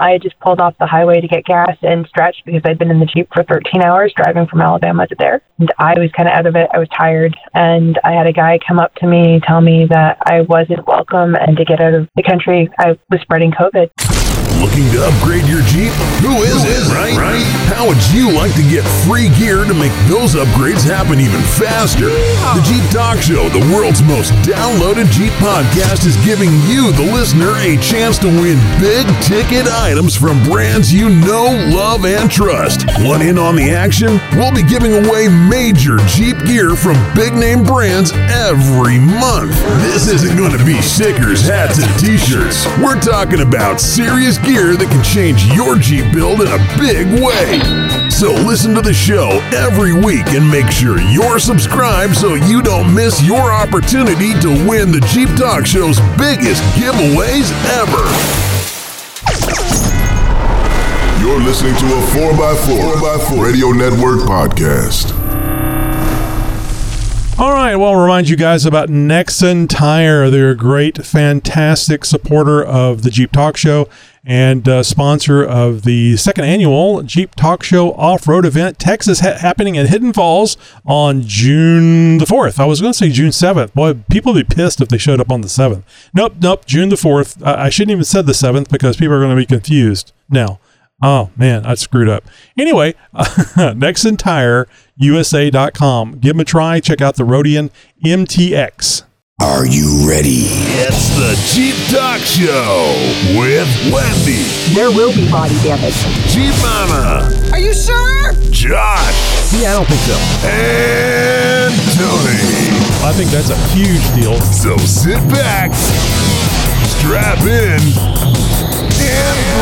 I had just pulled off the highway to get gas and stretched because I'd been in the Jeep for 13 hours driving from Alabama to there. And I was kind of out of it. I was tired. And I had a guy come up to me, tell me that I wasn't welcome and to get out of the country. I was spreading COVID. Looking to upgrade your Jeep? Who is it, right? right? How would you like to get free gear to make those upgrades happen even faster? The Jeep Talk Show, the world's most downloaded Jeep podcast, is giving you, the listener, a chance to win big ticket items from brands you know, love, and trust. Want in on the action? We'll be giving away major Jeep gear from big name brands every month. This isn't going to be stickers, hats, and t shirts. We're talking about serious gear gear that can change your Jeep build in a big way. So listen to the show every week and make sure you're subscribed so you don't miss your opportunity to win the Jeep Talk Show's biggest giveaways ever. You're listening to a 4x4, 4x4 Radio Network podcast. All right, well, I'll remind you guys about Nexen Tire. They're a great, fantastic supporter of the Jeep Talk Show and uh, sponsor of the second annual Jeep Talk Show off road event, Texas, ha- happening at Hidden Falls on June the 4th. I was going to say June 7th. Boy, people would be pissed if they showed up on the 7th. Nope, nope, June the 4th. I, I shouldn't even said the 7th because people are going to be confused now. Oh man, I screwed up. Anyway, Nexen Tire USA.com. Give them a try. Check out the Roadian MTX. Are you ready? It's the Jeep Talk Show with Wendy. There will be body damage. Jeep Mama. Are you sure? Josh. Yeah, I don't think so. And Tony. I think that's a huge deal. So sit back, strap in and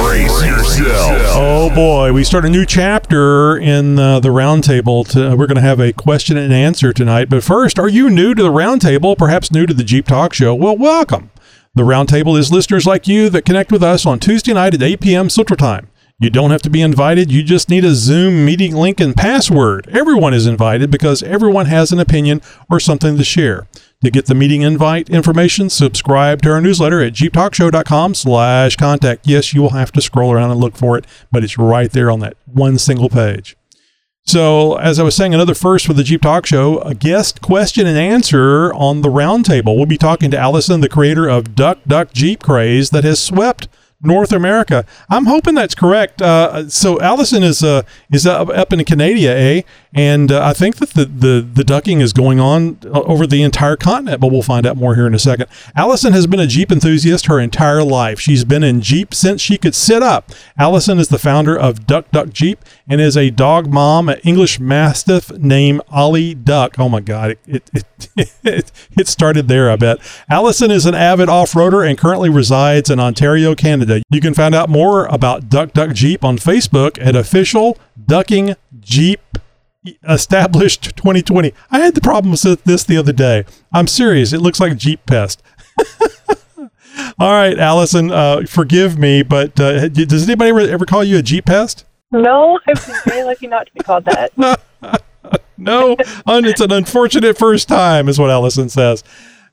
brace yourself. Oh boy, we start a new chapter in uh, the roundtable. To, we're going to have a question and answer tonight. But first, are you new to the roundtable? Perhaps new to the Jeep Talk Show? Well, welcome. The roundtable is listeners like you that connect with us on Tuesday night at 8 p.m. Central Time. You don't have to be invited. You just need a Zoom meeting link and password. Everyone is invited because everyone has an opinion or something to share. To get the meeting invite information, subscribe to our newsletter at jeeptalkshow.com slash contact. Yes, you will have to scroll around and look for it, but it's right there on that one single page. So, as I was saying, another first for the Jeep Talk Show, a guest question and answer on the roundtable. We'll be talking to Allison, the creator of Duck Duck Jeep Craze that has swept North America. I'm hoping that's correct. Uh, so Allison is uh, is up in Canada, eh? And uh, I think that the, the the ducking is going on uh, over the entire continent, but we'll find out more here in a second. Allison has been a Jeep enthusiast her entire life. She's been in Jeep since she could sit up. Allison is the founder of Duck Duck Jeep and is a dog mom, an English Mastiff named Ollie Duck. Oh my God, it it, it, it started there. I bet. Allison is an avid off-roader and currently resides in Ontario, Canada. You can find out more about Duck Duck Jeep on Facebook at official Ducking Jeep established 2020. I had the problems with this the other day. I'm serious. It looks like Jeep Pest. All right, Allison, uh, forgive me, but uh, does anybody ever, ever call you a Jeep Pest? No, I've been very lucky not to be called that. no, it's an unfortunate first time, is what Allison says.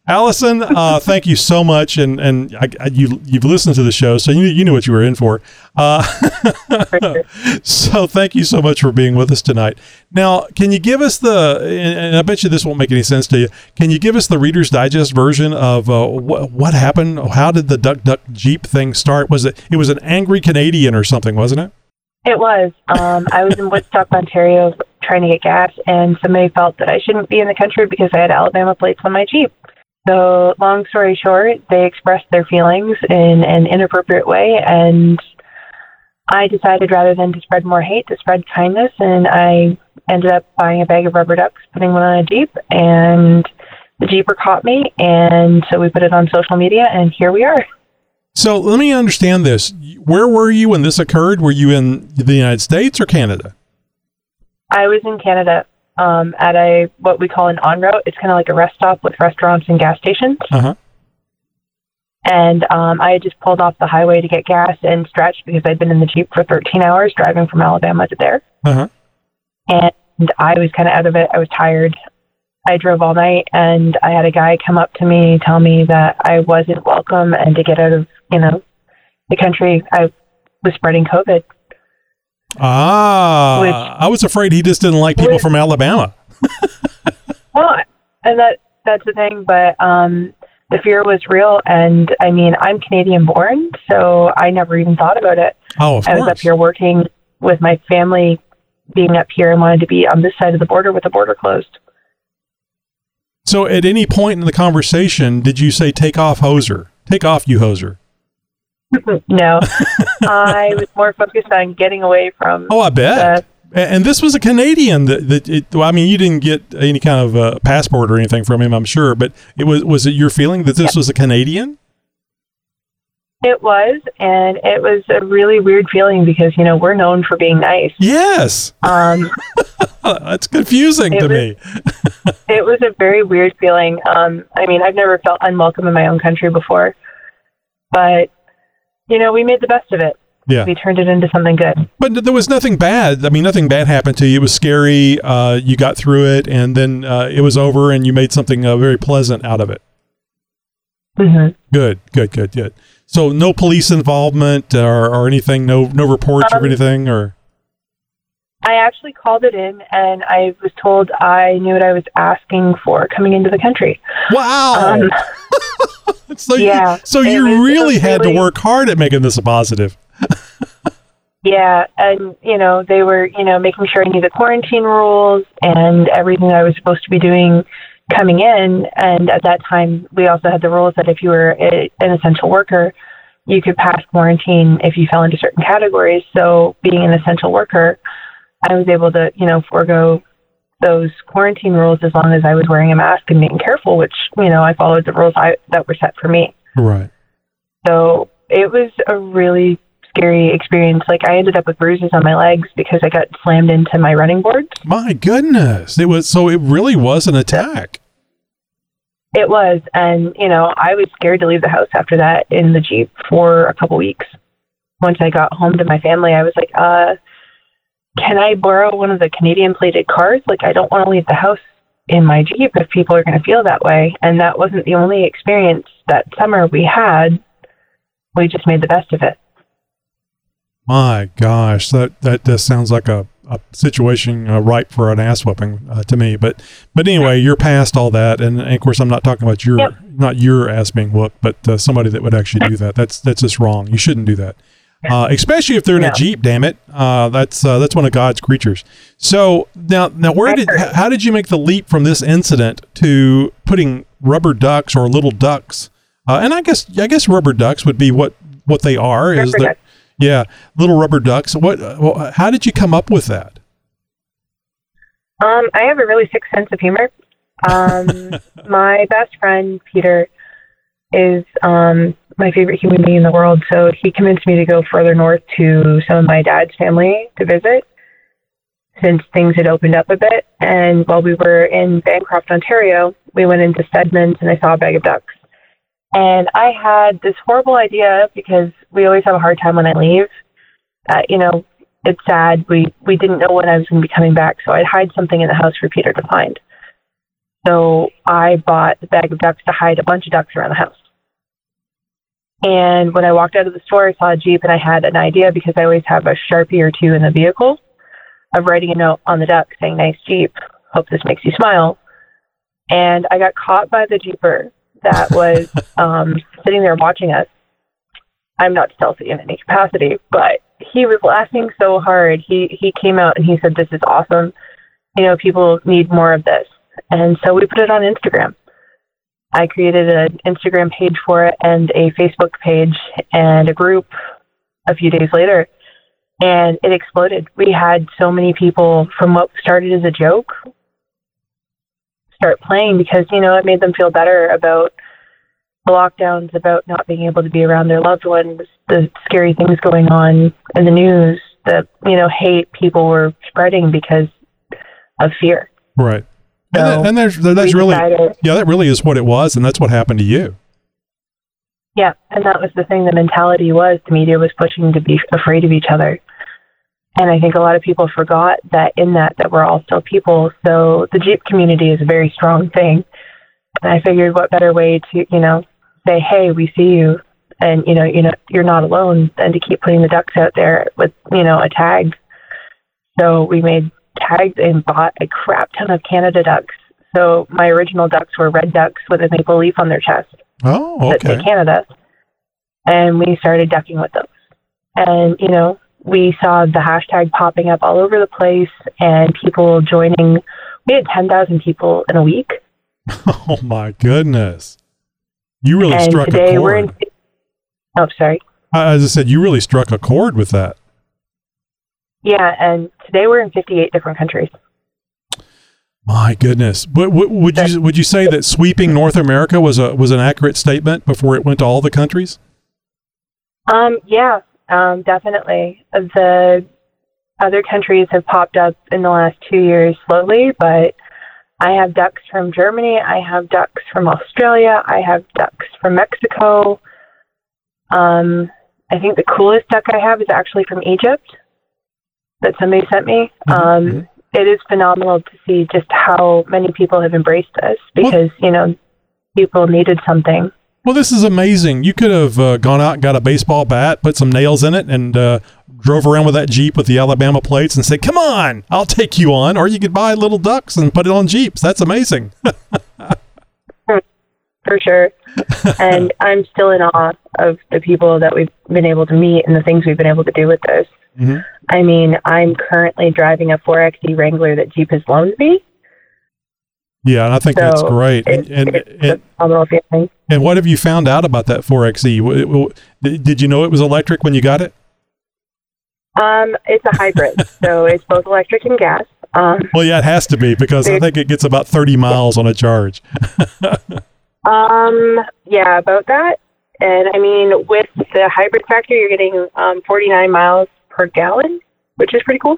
Allison, uh, thank you so much, and and I, I, you you've listened to the show, so you you knew what you were in for. Uh, so thank you so much for being with us tonight. Now, can you give us the? And I bet you this won't make any sense to you. Can you give us the Reader's Digest version of uh, what happened? How did the Duck Duck Jeep thing start? Was it it was an angry Canadian or something, wasn't it? It was. Um, I was in Woodstock, Ontario, trying to get gas, and somebody felt that I shouldn't be in the country because I had Alabama plates on my Jeep. So, long story short, they expressed their feelings in an inappropriate way, and I decided rather than to spread more hate, to spread kindness, and I ended up buying a bag of rubber ducks, putting one on a Jeep, and the Jeeper caught me, and so we put it on social media, and here we are. So let me understand this. Where were you when this occurred? Were you in the United States or Canada? I was in Canada um, at a what we call an ONroute. It's kind of like a rest stop with restaurants and gas stations. Uh-huh. And um, I had just pulled off the highway to get gas and stretched because I'd been in the Jeep for 13 hours driving from Alabama to there. Uh-huh. And I was kind of out of it. I was tired. I drove all night, and I had a guy come up to me, tell me that I wasn't welcome, and to get out of you know the country. I was spreading COVID. Ah, Which- I was afraid he just didn't like people Which- from Alabama. Well, and that that's the thing, but um, the fear was real. And I mean, I'm Canadian born, so I never even thought about it. Oh, of I was course. up here working with my family, being up here, and wanted to be on this side of the border with the border closed. So, at any point in the conversation, did you say "take off, hoser"? Take off, you hoser. No, I was more focused on getting away from. Oh, I bet. A- and this was a Canadian that, that it, well, I mean, you didn't get any kind of uh, passport or anything from him, I'm sure, but it was was it your feeling that this was a Canadian? It was, and it was a really weird feeling because you know we're known for being nice. Yes, Um, that's confusing to was- me. it was a very weird feeling. Um, I mean, I've never felt unwelcome in my own country before, but you know, we made the best of it. Yeah, We turned it into something good. but there was nothing bad. I mean, nothing bad happened to you. It was scary. Uh, you got through it, and then uh, it was over, and you made something uh, very pleasant out of it. hmm Good, good, good, good. So, no police involvement or, or anything. No, no reports or Um, anything. Or I actually called it in, and I was told I knew what I was asking for coming into the country. wow. Um, so yeah, you, so you really had to work hard at making this a positive. Yeah, and you know they were you know making sure I knew the quarantine rules and everything I was supposed to be doing coming in. And at that time, we also had the rules that if you were a, an essential worker, you could pass quarantine if you fell into certain categories. So being an essential worker, I was able to you know forego those quarantine rules as long as I was wearing a mask and being careful, which you know I followed the rules I, that were set for me. Right. So it was a really scary experience. Like I ended up with bruises on my legs because I got slammed into my running boards. My goodness. It was so it really was an attack. It was, and you know, I was scared to leave the house after that in the Jeep for a couple weeks. Once I got home to my family, I was like, uh, can I borrow one of the Canadian plated cars? Like I don't want to leave the house in my Jeep if people are going to feel that way. And that wasn't the only experience that summer we had. We just made the best of it. My gosh, that that just sounds like a, a situation uh, ripe for an ass whooping uh, to me. But but anyway, you're past all that, and, and of course, I'm not talking about your Yep. not your ass being whooped, but uh, somebody that would actually do that. That's that's just wrong. You shouldn't do that, uh, especially if they're in a jeep. Damn it, uh, that's uh, that's one of God's creatures. So now now where did how did you make the leap from this incident to putting rubber ducks or little ducks? Uh, and I guess I guess rubber ducks would be what what they are. is Rubber that ducks. yeah, little rubber ducks. What? Well, how did you come up with that? Um, I have a really sick sense of humor. Um, my best friend Peter is um, my favorite human being in the world. So he convinced me to go further north to some of my dad's family to visit, since things had opened up a bit. And while we were in Bancroft, Ontario, we went into Stedman's and I saw a bag of ducks. And I had this horrible idea because we always have a hard time when I leave. Uh, you know, it's sad. We we didn't know when I was going to be coming back, so I'd hide something in the house for Peter to find. So I bought a bag of ducks to hide a bunch of ducks around the house. And when I walked out of the store, I saw a Jeep and I had an idea because I always have a Sharpie or two in the vehicle of writing a note on the duck saying, Nice Jeep. Hope this makes you smile. And I got caught by the Jeeper that was um, sitting there watching us. I'm not stealthy in any capacity, but he was laughing so hard. He he came out and he said, "This is awesome. You know, people need more of this." And so we put it on Instagram. I created an Instagram page for it and a Facebook page and a group a few days later, and it exploded. We had so many people from what started as a joke start playing because you know it made them feel better about the lockdowns, about not being able to be around their loved ones, the scary things going on in the news, the you know hate people were spreading because of fear. Right. And, that, and there's, that's really decided- yeah, that really is what it was, and that's what happened to you. Yeah, and that was the thing. The mentality was the media was pushing to be afraid of each other, and I think a lot of people forgot that in that that we're all still people. So the Jeep community is a very strong thing, and I figured what better way to you know say, hey, we see you, and you know, you know, you're not alone. Than to keep putting the ducks out there with you know a tag. So we made tags and bought a crap ton of Canada ducks. So my original ducks were red ducks with a maple leaf on their chest Oh, that say Canada. And we started ducking with those. And, you know, we saw the hashtag popping up all over the place and people joining. We had 10,000 people in a week. Oh my goodness. You really and struck a today we're chord. in. Oh, sorry. As I said, you really struck a chord with that. Yeah, and today we're in 58 different countries. My goodness. But would you would you say that sweeping North America was a was an accurate statement before it went to all the countries? Um, yeah, um, definitely. The other countries have popped up in the last two years slowly, but I have ducks from Germany. I have ducks from Australia. I have ducks from Mexico. Um, I think the coolest duck I have is actually from Egypt that somebody sent me. Um, it is phenomenal to see just how many people have embraced this because, you know, people needed something. Well, this is amazing. You could have uh, gone out and got a baseball bat, put some nails in it, and uh, drove around with that Jeep with the Alabama plates and said, Come on, I'll take you on. Or you could buy little ducks and put it on Jeeps. That's amazing. for sure. and I'm still in awe of the people that we've been able to meet and the things we've been able to do with this. Mhm. I mean, I'm currently driving a 4XE Wrangler that Jeep has loaned me. yeah, and I think that's So great. And, It's, and, and, a feeling. and what have you found out about that 4XE? W- w- Did did you know it was electric when you got it? Um, it's a hybrid, so it's both electric and gas. Um, Well, yeah, it has to be because I think it gets about 30 miles on a charge. um, yeah, about that. And I mean, with the hybrid factor, you're getting um, 49 miles per gallon, which is pretty cool.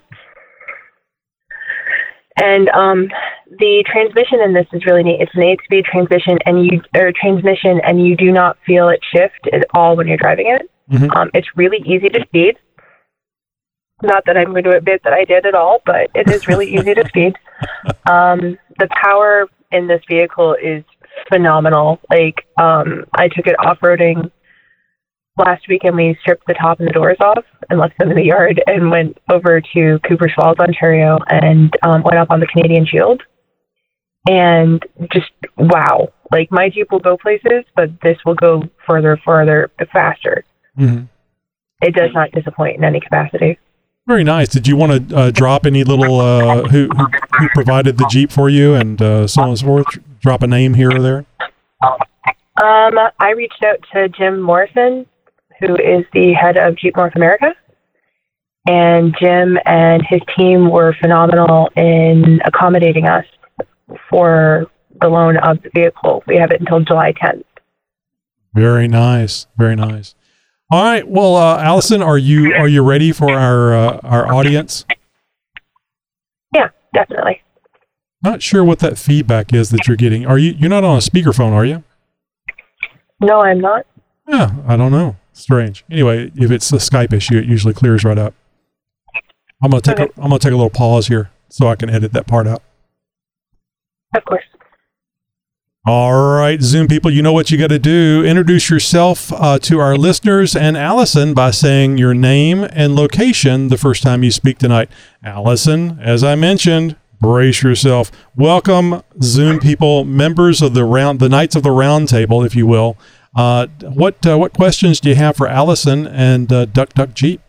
And um, the transmission in this is really neat. It's an eight-speed transmission, and you or transmission, and you do not feel it shift at all when you're driving it. Mhm. Um, it's really easy to speed. Not that I'm going to admit that I did at all, but it is really easy to speed. Um, the power in this vehicle is phenomenal. Like, um, I took it off-roading last weekend we stripped the top and the doors off and left them in the yard, and went over to Cooper's Falls, Ontario, and um, went up on the Canadian Shield. And just wow! Like my Jeep will go places, but this will go further, further, faster. hmm It does not disappoint in any capacity. Very nice. Did you want to uh, drop any little uh, who, who who provided the Jeep for you and uh, so on and so forth? Drop a name here or there. Um, I reached out to Jim Morrison, who is the head of Jeep North America, and Jim and his team were phenomenal in accommodating us for the loan of the vehicle. We have it until July 10th. Very nice. Very nice. All right. Well, uh, Allison, are you are you ready for our uh, our audience? Yeah, definitely. Not sure what that feedback is that you're getting. Are you you're not on a speakerphone, are you? No, I'm not. Yeah, I don't know. Strange. Anyway, if it's a Skype issue, it usually clears right up. I'm gonna take Okay. a, I'm gonna take a little pause here so I can edit that part out. Of course. All right, Zoom people, you know what you got to do. Introduce yourself uh, to our listeners and Allison by saying your name and location the first time you speak tonight. Allison, as I mentioned, brace yourself. Welcome, Zoom people, members of the round, the Knights of the Round Table, if you will. Uh, what uh, what questions do you have for Allison and uh, Duck Duck Jeep?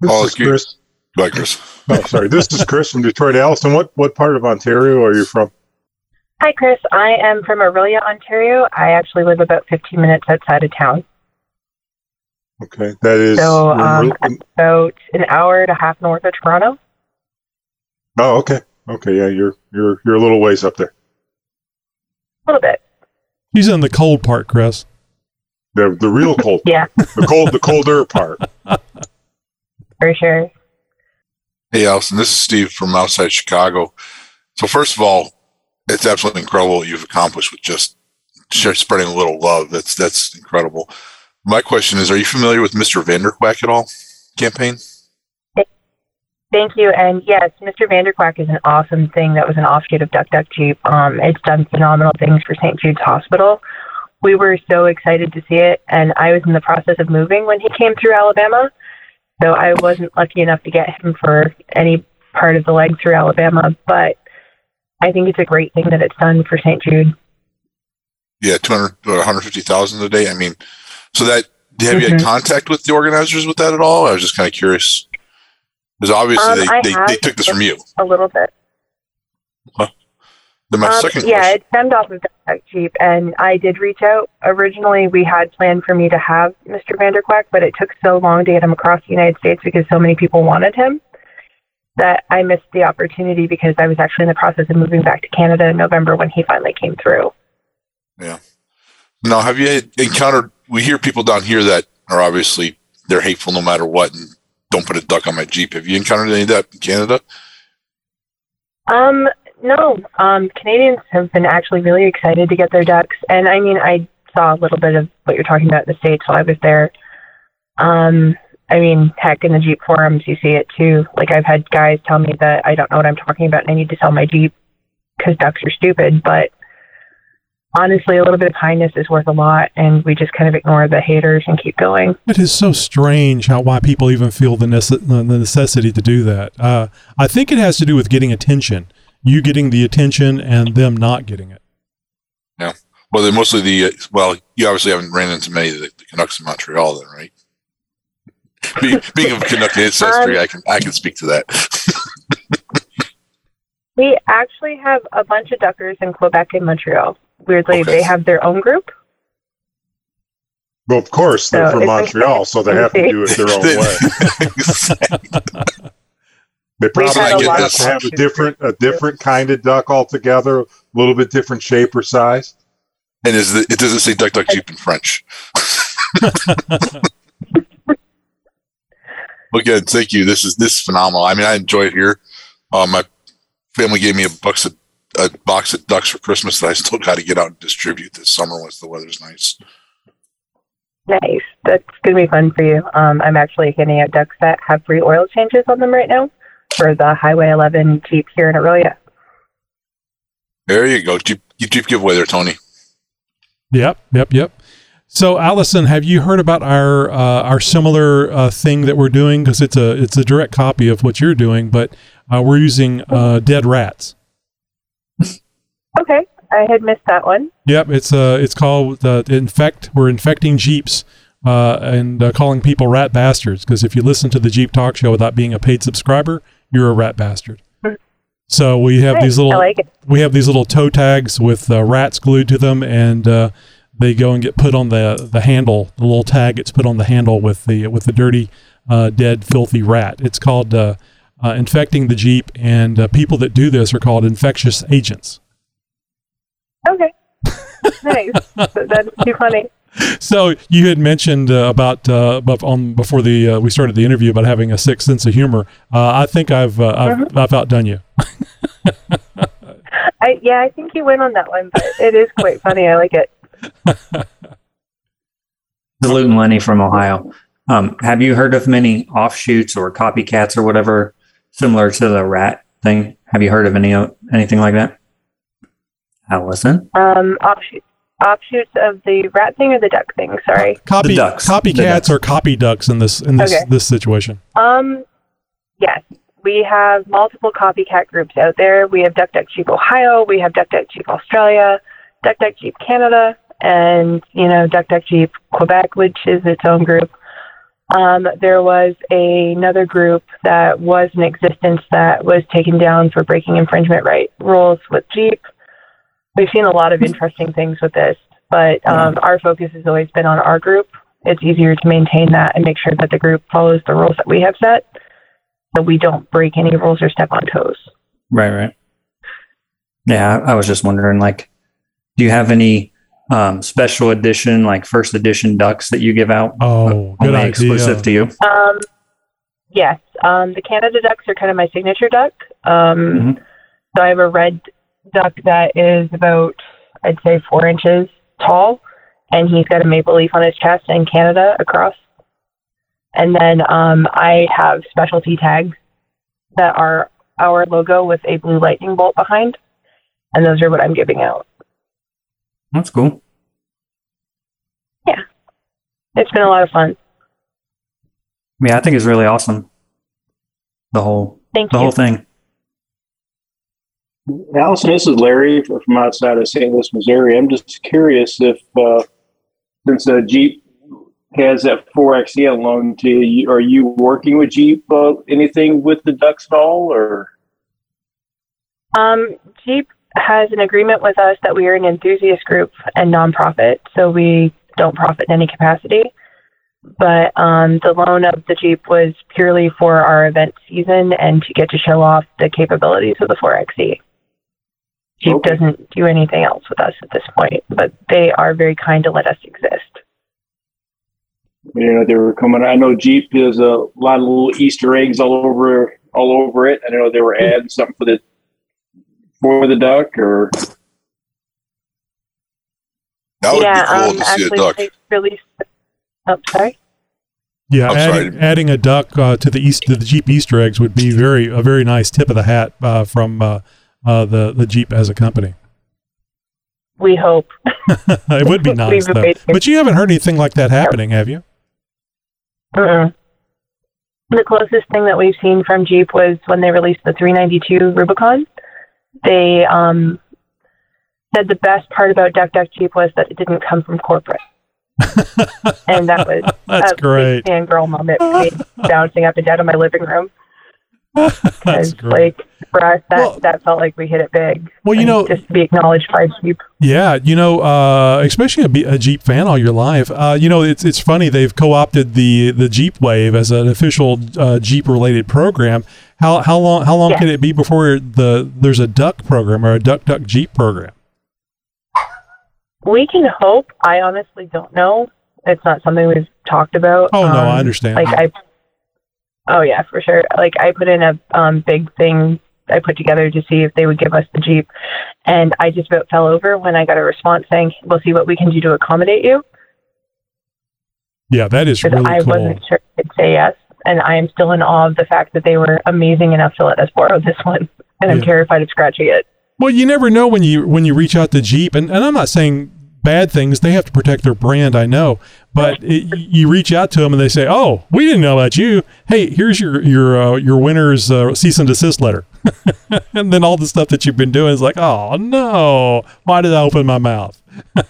This Oh, is Chris. Like Chris. Oh, sorry. This is Chris from Detroit. Allison, what, what part of Ontario are you from? Hi, Chris. I am from Orillia, Ontario. I actually live about 15 minutes outside of town, Okay, that is. So, um, about an hour and a half north of Toronto. oh, okay. Okay, yeah, you're you're you're a little ways up there. A little bit. He's in the cold part, Chris. The the real cold, Yeah, the cold, the colder part. for sure. Hey, Allison, this is Steve from outside Chicago. So, first of all, it's absolutely incredible what you've accomplished with just spreading a little love. That's that's incredible. My question is: Are you familiar with Mr. Vanderquack at all? Campaign? Thank you. And yes, Mr. Vanderquack is an awesome thing that was an offshoot of Duck Duck Jeep. Um, it's done phenomenal things for St. Jude's Hospital. we were so excited to see it, and I was in the process of moving when he came through Alabama, so I wasn't lucky enough to get him for any part of the leg through Alabama. But I think it's a great thing that it's done for St. Jude. Yeah, 200, 150,000 a day. I mean, so that, have you had Mhm. contact with the organizers with that at all? I was just kind of curious. Because obviously Um, they, they, they took this from you. A little bit. Then my Um, second yeah, question. it stemmed off of Duck Cheap, and I did reach out. Originally, we had planned for me to have Mr. Vanderquack, but it took so long to get him across the United States because so many people wanted him that I missed the opportunity because I was actually in the process of moving back to Canada in November when he finally came through. Yeah. Now, have you encountered? We hear people down here that are obviously they're hateful no matter what, and don't put a duck on my Jeep. Have you encountered any of that in Canada? Um, no. Um, Canadians have been actually really excited to get their ducks, and I mean, I saw a little bit of what you're talking about in the states while I was there. Um, I mean, heck, in the Jeep forums, you see it too. Like I've had guys tell me that I don't know what I'm talking about, and I need to sell my Jeep because ducks are stupid. But honestly, a little bit of kindness is worth a lot, and we just kind of ignore the haters and keep going. It is so strange how why people even feel the, nece- the necessity to do that. Uh, I think it has to do with getting attention. You getting the attention and them not getting it. Yeah, well, they're mostly the uh, well. You obviously haven't ran into many of the, the Canucks in Montreal, then, right? Being, being of Canuck ancestry, I can I can speak to that. We actually have a bunch of duckers in Quebec and Montreal. Weirdly, Okay. they have their own group. Well, of course, they're So from it's Montreal, so they have to do it their own way. They probably had have to have a different a different kind of duck altogether, a little bit different shape or size. And is the, it doesn't say duck duck jeep in French. Again, thank you. This is this is phenomenal. I mean, I enjoy it here. Uh, my family gave me a box of a box of ducks for Christmas that I still got to get out and distribute this summer once the weather's nice. Nice. That's going to be fun for you. Um, I'm actually handing out ducks that have free oil changes on them right now for the Highway 11 Jeep here in Orillia. There you go. Jeep, Jeep giveaway there, Tony. Yep, yep, yep. So, Allison, have you heard about our uh, our similar uh, thing that we're doing? Because it's a it's a direct copy of what you're doing, but uh, we're using uh, dead rats. Okay. I had missed that one. Yep, it's uh it's called uh, infect. We're infecting Jeeps uh, and uh, calling people rat bastards. Because if you listen to the Jeep Talk Show without being a paid subscriber, you're a rat bastard. So we have Nice. these little like we have these little toe tags with uh, rats glued to them, and uh, they go and get put on the the handle. The little tag gets put on the handle with the with the dirty, uh, dead, filthy rat. It's called uh, infecting the Jeep, and uh, people that do this are called infectious agents. Okay. nice. That- That's too funny. So you had mentioned uh, about uh, on before the uh, we started the interview about having a sick sense of humor. Uh, I think I've uh, I've, I've outdone you. I, yeah, I think you win on that one, but it is quite funny. I like it. Salute and Lenny from Ohio. Um, have you heard of many offshoots or copycats or whatever similar to the rat thing? Have you heard of any anything like that? Allison, Um, offshoot, offshoots of the rat thing or the duck thing? Sorry. Copy The ducks. The copycats ducks. or copy ducks in this in this Okay. this situation. Um, yes, we have multiple copycat groups out there. We have Duck Duck Jeep Ohio, we have Duck Duck Jeep Australia, Duck Duck Jeep Canada, and you know Duck Duck Jeep Quebec, which is its own group. Um, there was a, another group that was in existence that was taken down for breaking infringement right rules with Jeep. We've seen a lot of interesting things with this, but um, our focus has always been on our group. It's easier to maintain that and make sure that the group follows the rules that we have set so we don't break any rules or step on toes. right, right. Yeah, I, I was just wondering, like, do you have any um, special edition, like first edition ducks that you give out? Oh, good only idea. exclusive to you. Um, yes, um, the Canada ducks are kind of my signature duck. Um, Mhm. So I have a red duck that is about, I'd say, four inches tall, and he's got a maple leaf on his chest and Canada across. And then um, I have specialty tags that are our logo with a blue lightning bolt behind, and those are what I'm giving out. That's cool. Yeah. It's been a lot of fun. Yeah, I think it's really awesome. The whole Thank the you. whole thing. Allison, this is Larry from outside of St. Louis, Missouri. I'm just curious if, uh, since uh, Jeep has that 4XE on loan to you, are you working with Jeep uh, anything with the ducks at all, or Um, Jeep has an agreement with us that we are an enthusiast group and nonprofit, so we don't profit in any capacity. But um, the loan of the Jeep was purely for our event season and to get to show off the capabilities of the 4XE. Jeep Okay. doesn't do anything else with us at this point, but they are very kind to let us exist. you know they were coming? I know Jeep has a lot of little Easter eggs all over all over it. I know they were ads something for the for the duck, or That would yeah, be cool um, to see a actually, duck. they released. Oh, sorry. Yeah, adding, adding a duck uh, to the east to the Jeep Easter eggs would be very a very nice tip of the hat uh, from uh, uh, the the Jeep as a company. We hope. it would be nice though. But you haven't heard anything like that happening, have you? Mm-mm. The closest thing that we've seen from Jeep was when they released the 392 Rubicon. They um, said the best part about Duck Duck Jeep was that it didn't come from corporate. and that was That's a great. big fangirl moment for me, bouncing up and down in my living room. That's great. like, for us, that, Well- that felt like we hit it big. Well, you know- just to be acknowledged by Jeep. Yeah, you know, uh, especially a Jeep fan all your life. Uh, you know, it's it's funny they've co-opted the the Jeep Wave as an official uh, Jeep related program. How how long how long Yeah. can it be before the there's a Duck program or a Duck Duck Jeep program? We can hope. I honestly don't know. It's not something we've talked about. Oh no, Um, I understand. like I oh yeah for sure. Like i put in a um big thing i put together to see if they would give us the jeep. And i just about fell over when i got a response saying we'll see what we can do to accommodate you. Yeah, that is really i cool. wasn't sure they'd say yes. And i am still in awe of the fact that they were amazing enough to let us borrow this one. And i'm terrified of scratching it. Well, you never know when you when you reach out to Jeep, and, and I'm not saying bad things. They have to protect their brand, I know. But it, you reach out to them and they say, "Oh, we didn't know about you. Hey, here's your your uh, your winner's uh, cease and desist letter." and then all the stuff that you've been doing is like, "Oh no, why did I open my mouth?"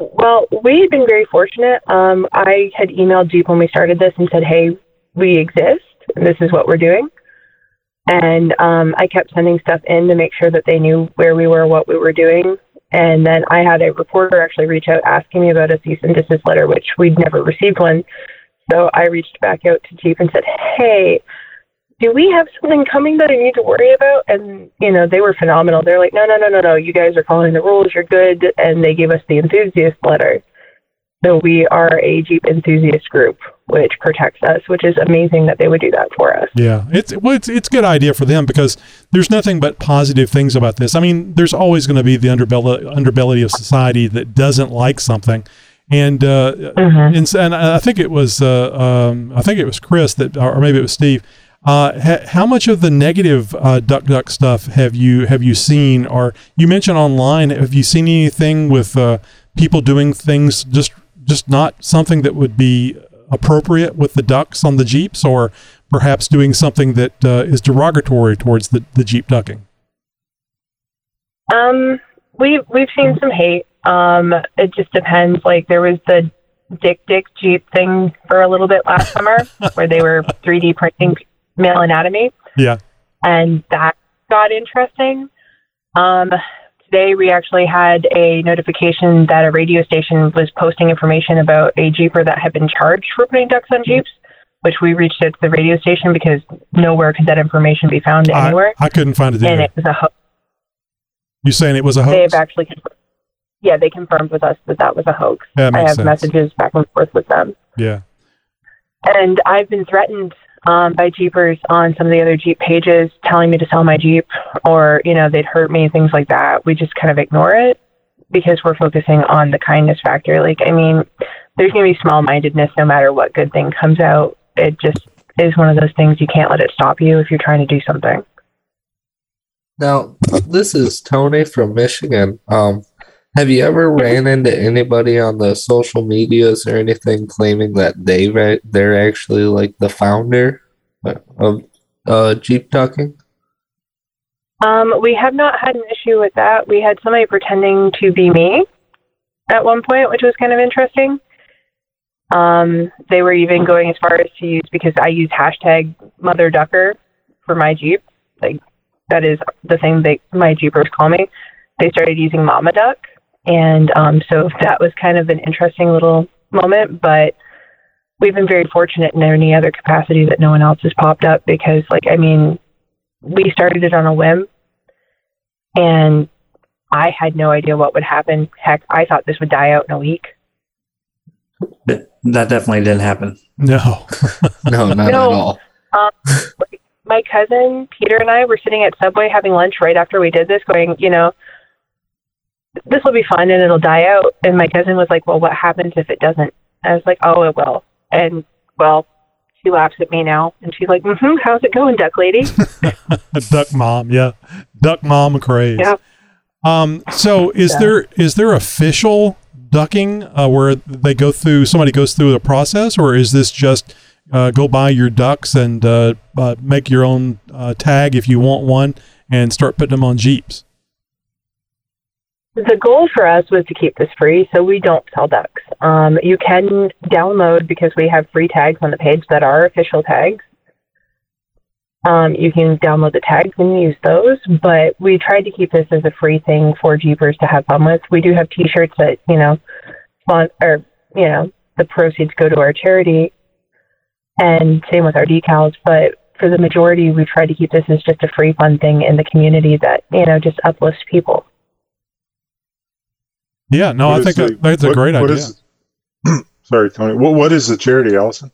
Well, we've been very fortunate. Um, I had emailed Jeep when we started this and said, "Hey, we exist. This is what we're doing." And um, I kept sending stuff in to make sure that they knew where we were, what we were doing. And then I had a reporter actually reach out asking me about a cease and desist letter, which we'd never received one. So I reached back out to Jeep and said, "Hey, do we have something coming that I need to worry about?" And you know, they were phenomenal. They're like, "No, no, no, no, no. You guys are following the rules. You're good." And they gave us the enthusiast letter. So we are a Jeep enthusiast group, which protects us, which is amazing that they would do that for us. Yeah, it's well, it's it's a good idea for them because there's nothing but positive things about this. I mean, there's always going to be the underbelly underbelly of society that doesn't like something, and uh, Mhm. and, and I think it was uh, um, I think it was Chris that, or maybe it was Steve. Uh, ha, how much of the negative uh, duck duck stuff have you have you seen, or you mentioned online? Have you seen anything with uh, people doing things just just not something that would be appropriate with the ducks on the jeeps, or perhaps doing something that uh, is derogatory towards the, the jeep ducking? Um, we've we've seen some hate. Um, it just depends. Like there was the Dick Dick Jeep thing for a little bit last summer, where they were 3D printing male anatomy, Yeah, and that got interesting. Um, today we actually had a notification that a radio station was posting information about a Jeeper that had been charged for putting ducks on mm-hmm. Jeeps, which we reached out to the radio station because nowhere could that information be found I, anywhere. I couldn't find it. and Either. it was a hoax. You saying it was a hoax? They've actually, confirmed, yeah, they confirmed with us that that was a hoax. I have sense. messages back and forth with them, Yeah. and I've been threatened um, by Jeepers on some of the other Jeep pages, telling me to sell my Jeep, or you know they'd hurt me, things like that. We just kind of ignore it because we're focusing on the kindness factor. Like, I mean, there's gonna be small-mindedness no matter what good thing comes out. It just is one of those things you can't let it stop you if you're trying to do something. Now, this is Tony from Michigan. Um, Have you ever ran into anybody on the social medias or anything claiming that they they're actually like the founder of uh, Jeep Talking? Um, we have not had an issue with that. We had somebody pretending to be me at one point, which was kind of interesting. Um, they were even going as far as to use because I use hashtag Mother Ducker for my Jeep. Like that is the thing that my Jeepers call me. They started using Mama Duck, and um, so that was kind of an interesting little moment. But we've been very fortunate in any other capacity that no one else has popped up because, like, I mean, we started it on a whim, and I had no idea what would happen. Heck, I thought this would die out in a week. That that definitely didn't happen. No. No, not No. at all. Um, my cousin Peter and I were sitting at Subway having lunch right after we did this, going, you know, this will be fun and it'll die out. And my cousin was like, well, what happens if it doesn't? I was like, oh, it will. And well, she laughs at me now, and she's like, mm-hmm, how's it going, duck lady? Duck mom, yeah. Duck mom craze. Yeah. Um, so is Yeah. there is there official ducking uh, where they go through somebody goes through the process, or is this just uh, go buy your ducks and uh, uh, make your own uh, tag if you want one and start putting them on jeeps? The goal for us was to keep this free, so we don't sell ducks. Um, you can download because we have free tags on the page that are official tags. Um, you can download the tags and use those, but we tried to keep this as a free thing for Jeepers to have fun with. We do have T-shirts that you know, or you know, the proceeds go to our charity, and same with our decals. But for the majority, we tried to keep this as just a free fun thing in the community that you know just uplifts people. Yeah, no, What I think the- that, that's a great what idea. is- sorry, Tony. What what is the charity, Allison?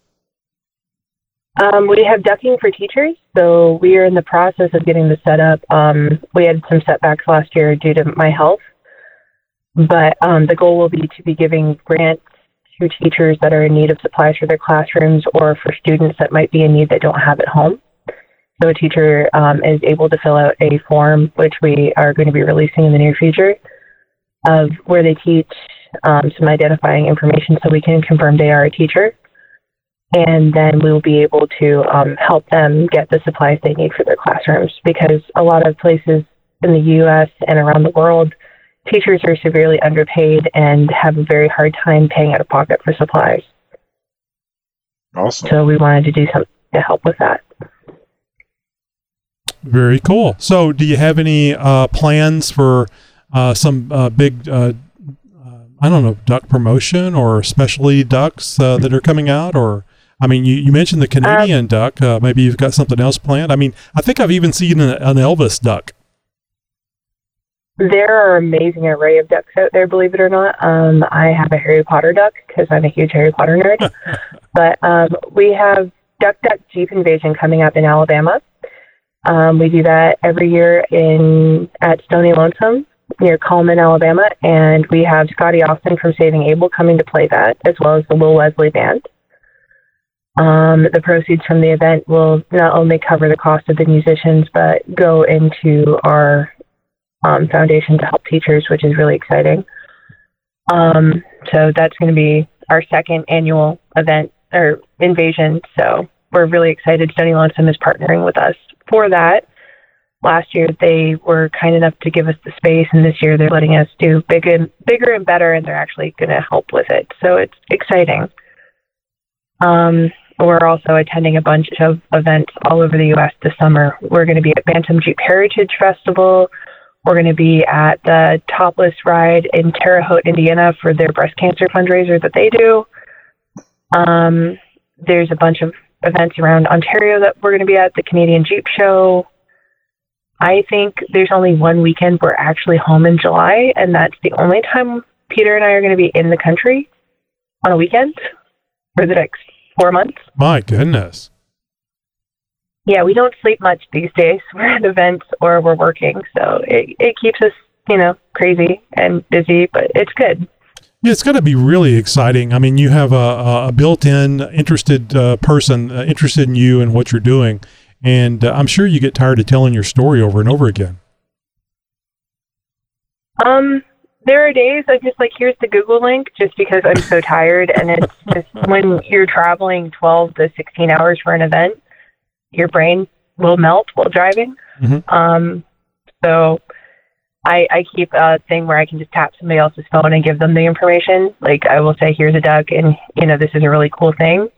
Um, we have ducking for teachers, so we are in the process of getting the set up. Um, we had some setbacks last year due to my health, but um, the goal will be to be giving grants to teachers that are in need of supplies for their classrooms or for students that might be in need that don't have at home. So a teacher um, is able to fill out a form, which we are going to be releasing in the near future, of where they teach um, some identifying information so we can confirm they are a teacher and then we'll be able to um, help them get the supplies they need for their classrooms because a lot of places in the U.S. and around the world, teachers are severely underpaid and have a very hard time paying out of pocket for supplies. Awesome. So we wanted to do something to help with that. Very cool. So, do you have any uh, plans for uh, some uh, big, uh, uh, I don't know, duck promotion or specialty ducks uh, that are coming out? Or, I mean, you, you mentioned the Canadian duck. Uh, maybe you've got something else planned. I mean, I think I've even seen an, an Elvis duck. There are amazing array of ducks out there, believe it or not. Um, I have a Harry Potter duck because I'm a huge Harry Potter nerd. but um, we have Duck Duck Jeep Invasion coming up in Alabama. Um, we do that every year in at Stony Lonesome near Coleman, Alabama, and we have Scotty Austin from Saving Abel coming to play that, as well as the Will Wesley Band. Um, the proceeds from the event will not only cover the cost of the musicians, but go into our um, foundation to help teachers, which is really exciting. Um, so that's going to be our second annual event or invasion. So we're really excited. Stony Lonesome is partnering with us for that. Last year they were kind enough to give us the space, and this year they're letting us do big and bigger and better, and they're actually going to help with it. So it's exciting. Um, we're also attending a bunch of events all over the U.S. this summer. We're going to be at Bantam Jeep Heritage Festival. We're going to be at the Topless Ride in Terre Haute, Indiana for their breast cancer fundraiser that they do. Um, there's a bunch of events around Ontario that we're going to be at, the Canadian Jeep Show. I think there's only one weekend we're actually home in July, and that's the only time Peter and I are going to be in the country on a weekend for the next four months. My goodness. Yeah, we don't sleep much these days. We're at events or we're working, so it it keeps us, you know, crazy and busy, but it's good. Yeah, it's got to be really exciting. I mean, you have a, a- built-in interested uh, person uh, interested in you and what you're doing, and uh, I'm sure you get tired of telling your story over and over again. Um, there are days I'm just like, here's the Google link, just because I'm so tired, and it's just when you're traveling 12 to 16 hours for an event, your brain will melt while driving. Mhm. Um, so I, I keep a thing where I can just tap somebody else's phone and give them the information. Like I will say, here's a duck, and you know this is a really cool thing.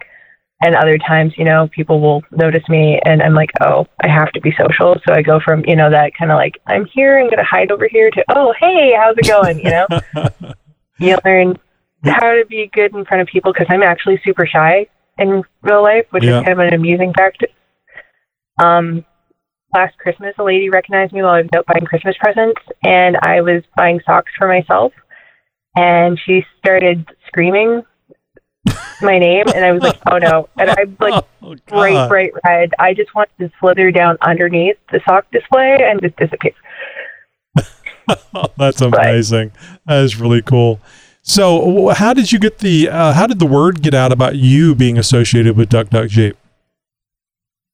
And other times, you know, people will notice me, and I'm like, oh, I have to be social. So I go from you know that kind of like I'm here, I'm gonna hide over here to oh, hey, how's it going? You know, you learn how to be good in front of people because I'm actually super shy in real life, which Yeah. is kind of an amusing fact. Um, last Christmas, a lady recognized me while I was out buying Christmas presents, and I was buying socks for myself, and she started screaming my name, and I was like, "Oh no!" And I'm like Oh, bright, bright red. I just wanted to slither down underneath the sock display and just disappear. That's amazing. That is really cool. So, how did you get the? Uh, how did the word get out about you being associated with Duck Duck Jeep?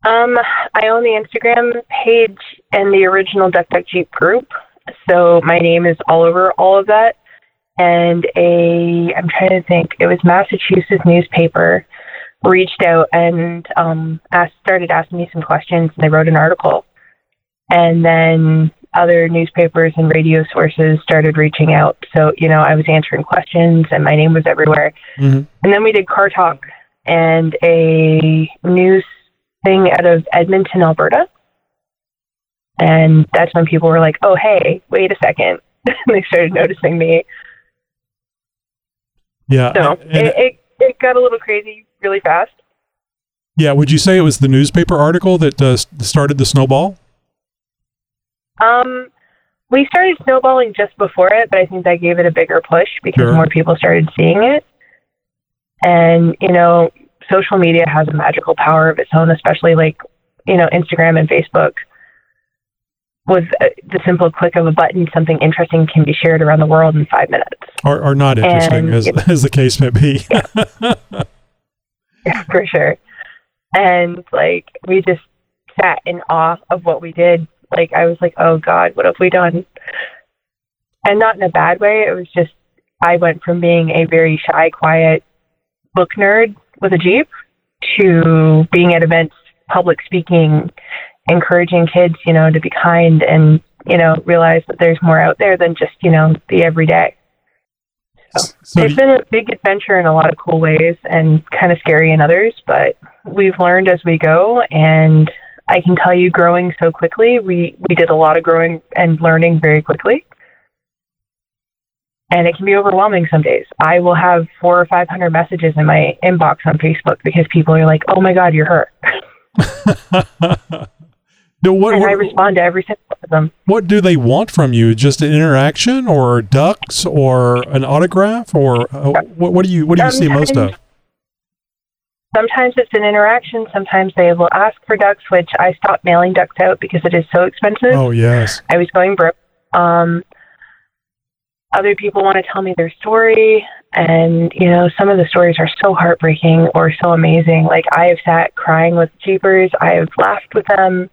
Um, I own the Instagram page and the original Duck Duck Jeep group, so my name is all over all of that. And a, I'm trying to think, it was Massachusetts newspaper reached out and um, asked, started asking me some questions, and they wrote an article. And then other newspapers and radio sources started reaching out. So you know, I was answering questions, and my name was everywhere. Mhm. And then we did Car Talk and a news thing out of Edmonton, Alberta. And that's when people were like, oh, hey, wait a second. they started noticing me. Yeah. So it, it, it got a little crazy really fast. yeah. Would you say it was the newspaper article that uh, started the snowball? Um, we started snowballing just before it, but I think that gave it a bigger push because Sure. more people started seeing it. And, you know, social media has a magical power of its own, especially like, you know, Instagram and Facebook. With uh, the simple click of a button, something interesting can be shared around the world in five minutes. Or, or not interesting, And- as, as the case may be. Yeah, for sure. And like we just sat in awe of what we did. Like I was like, oh God, what have we done? And not in a bad way. It was just I went from being a very shy, quiet book nerd with a Jeep to being at events, public speaking, encouraging kids, you know, to be kind and, you know, realize that there's more out there than just, you know, the everyday. so, It's been a big adventure in a lot of cool ways and kind of scary in others, but we've learned as we go. And I can tell you, growing so quickly, we, we did a lot of growing and learning very quickly. And it can be overwhelming some days. I will have four or 500 messages in my inbox on Facebook because people are like, oh my God, you're her. No, what, And I respond to every single one of them. what do they want from you? Just an interaction, or ducks, or an autograph, or uh, what, what do you what do you see most of? Sometimes- Sometimes it's an interaction. Sometimes they will ask for ducks, which I stopped mailing ducks out because it is so expensive. Oh yes, I was going broke. Um, other people want to tell me their story, and you know, some of the stories are so heartbreaking or so amazing. Like I have sat crying with Jeepers. I have laughed with them.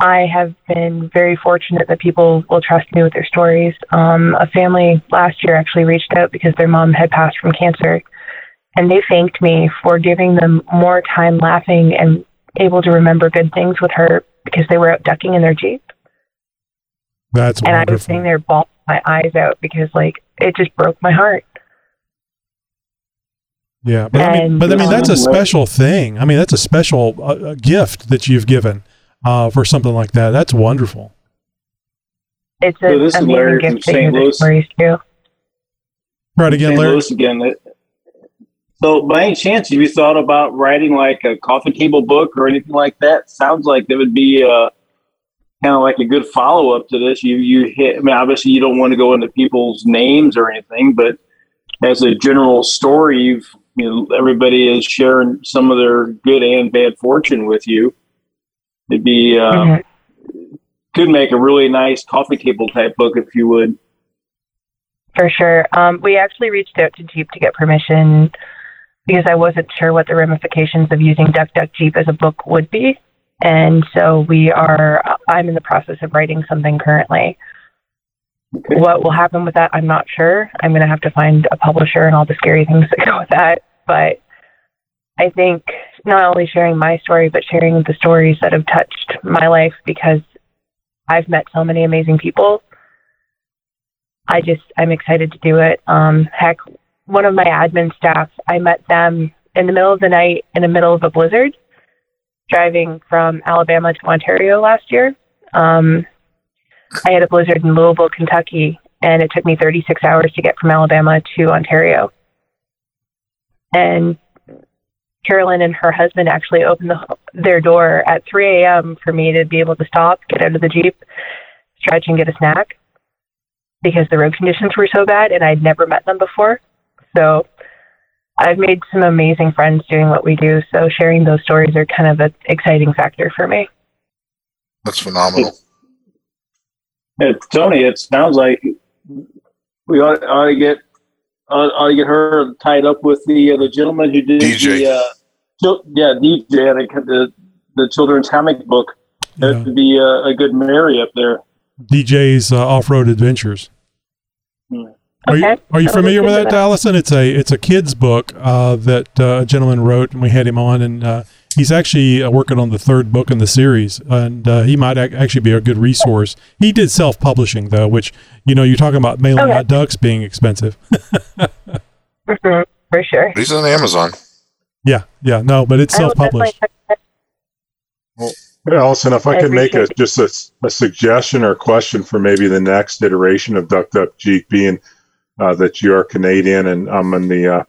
I have been very fortunate that people will trust me with their stories. Um, a family last year actually reached out because their mom had passed from cancer, and they thanked me for giving them more time laughing and able to remember good things with her because they were out ducking in their Jeep that's and I was sitting there bawling my eyes out because like it just broke my heart. Yeah, but I mean, but I mean, that's a special thing. I mean, that's a special uh, uh, gift that you've given uh, for something like that. That's wonderful. It's So a this is amazing Larry from gift to St. Louis. stories too. Try it again, St. Larry. Louis again. So, by any chance, have you thought about writing like a coffee table book or anything like that? Sounds like that would be uh, kind of like a good follow up to this. You you hit. I mean, obviously, you don't want to go into people's names or anything, but as a general story, you've, you know, everybody is sharing some of their good and bad fortune with you. It'd be uh, Mhm. could make a really nice coffee table type book if you would. For sure. Um, we actually reached out to Jeep to get permission because I wasn't sure what the ramifications of using Duck Duck Jeep as a book would be. And so we are, I'm in the process of writing something currently. What will happen with that, I'm not sure. I'm going to have to find a publisher and all the scary things that go with that. But I think not only sharing my story, but sharing the stories that have touched my life because I've met so many amazing people. I just, I'm excited to do it. Um, heck, one of my admin staff, I met them in the middle of the night in the middle of a blizzard driving from Alabama to Ontario last year. Um, I had a blizzard in Louisville, Kentucky, and it took me 36 hours to get from Alabama to Ontario. And Carolyn and her husband actually opened the, their door at 3 a.m. for me to be able to stop, get out of the Jeep, stretch, and get a snack because the road conditions were so bad and I'd never met them before. So I've made some amazing friends doing what we do. So sharing those stories are kind of an exciting factor for me. That's phenomenal. Yeah, Tony, it sounds like we ought, ought to get ought, ought to get her tied up with the uh, the gentleman who did DJ. the uh, chil- yeah DJ the, the the children's hammock book. That Yeah. would be a, a good marry up there. DJ's uh, off-road adventures. Are you, are you familiar with into that, Allison? It's a it's a kid's book uh, that uh, a gentleman wrote, and we had him on, and uh, he's actually uh, working on the third book in the series, and uh, he might ac- actually be a good resource. He did self-publishing though, which you know you're talking about mailing Okay. out ducks being expensive. Mhm, for sure. He's on Amazon. yeah, yeah, no, but it's I will definitely self-published. check that. Yeah, Allison, if I I could make a appreciate it. just a, s- a suggestion or question for maybe the next iteration of Duck Duck Jeep, being uh, that you are Canadian and I'm in the uh,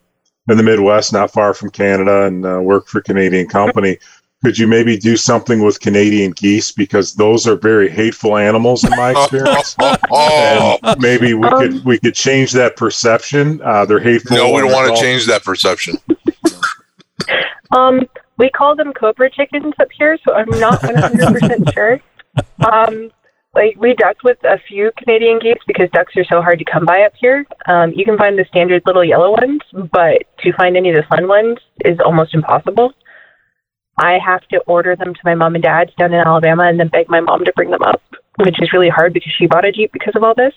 in the Midwest, not far from Canada, and uh, work for a Canadian company. Could you maybe do something with Canadian geese because those are very hateful animals in my experience? oh, and maybe we could we could change that perception. Uh, they're hateful. no, we don't want to change that perception. Um, we call them cobra chickens up here, so I'm not 100% sure. Um, like we ducked with a few Canadian geese because ducks are so hard to come by up here. Um, you can find the standard little yellow ones, but to find any of the fun ones is almost impossible. I have to order them to my mom and dad's down in Alabama and then beg my mom to bring them up, which is really hard because she bought a Jeep because of all this.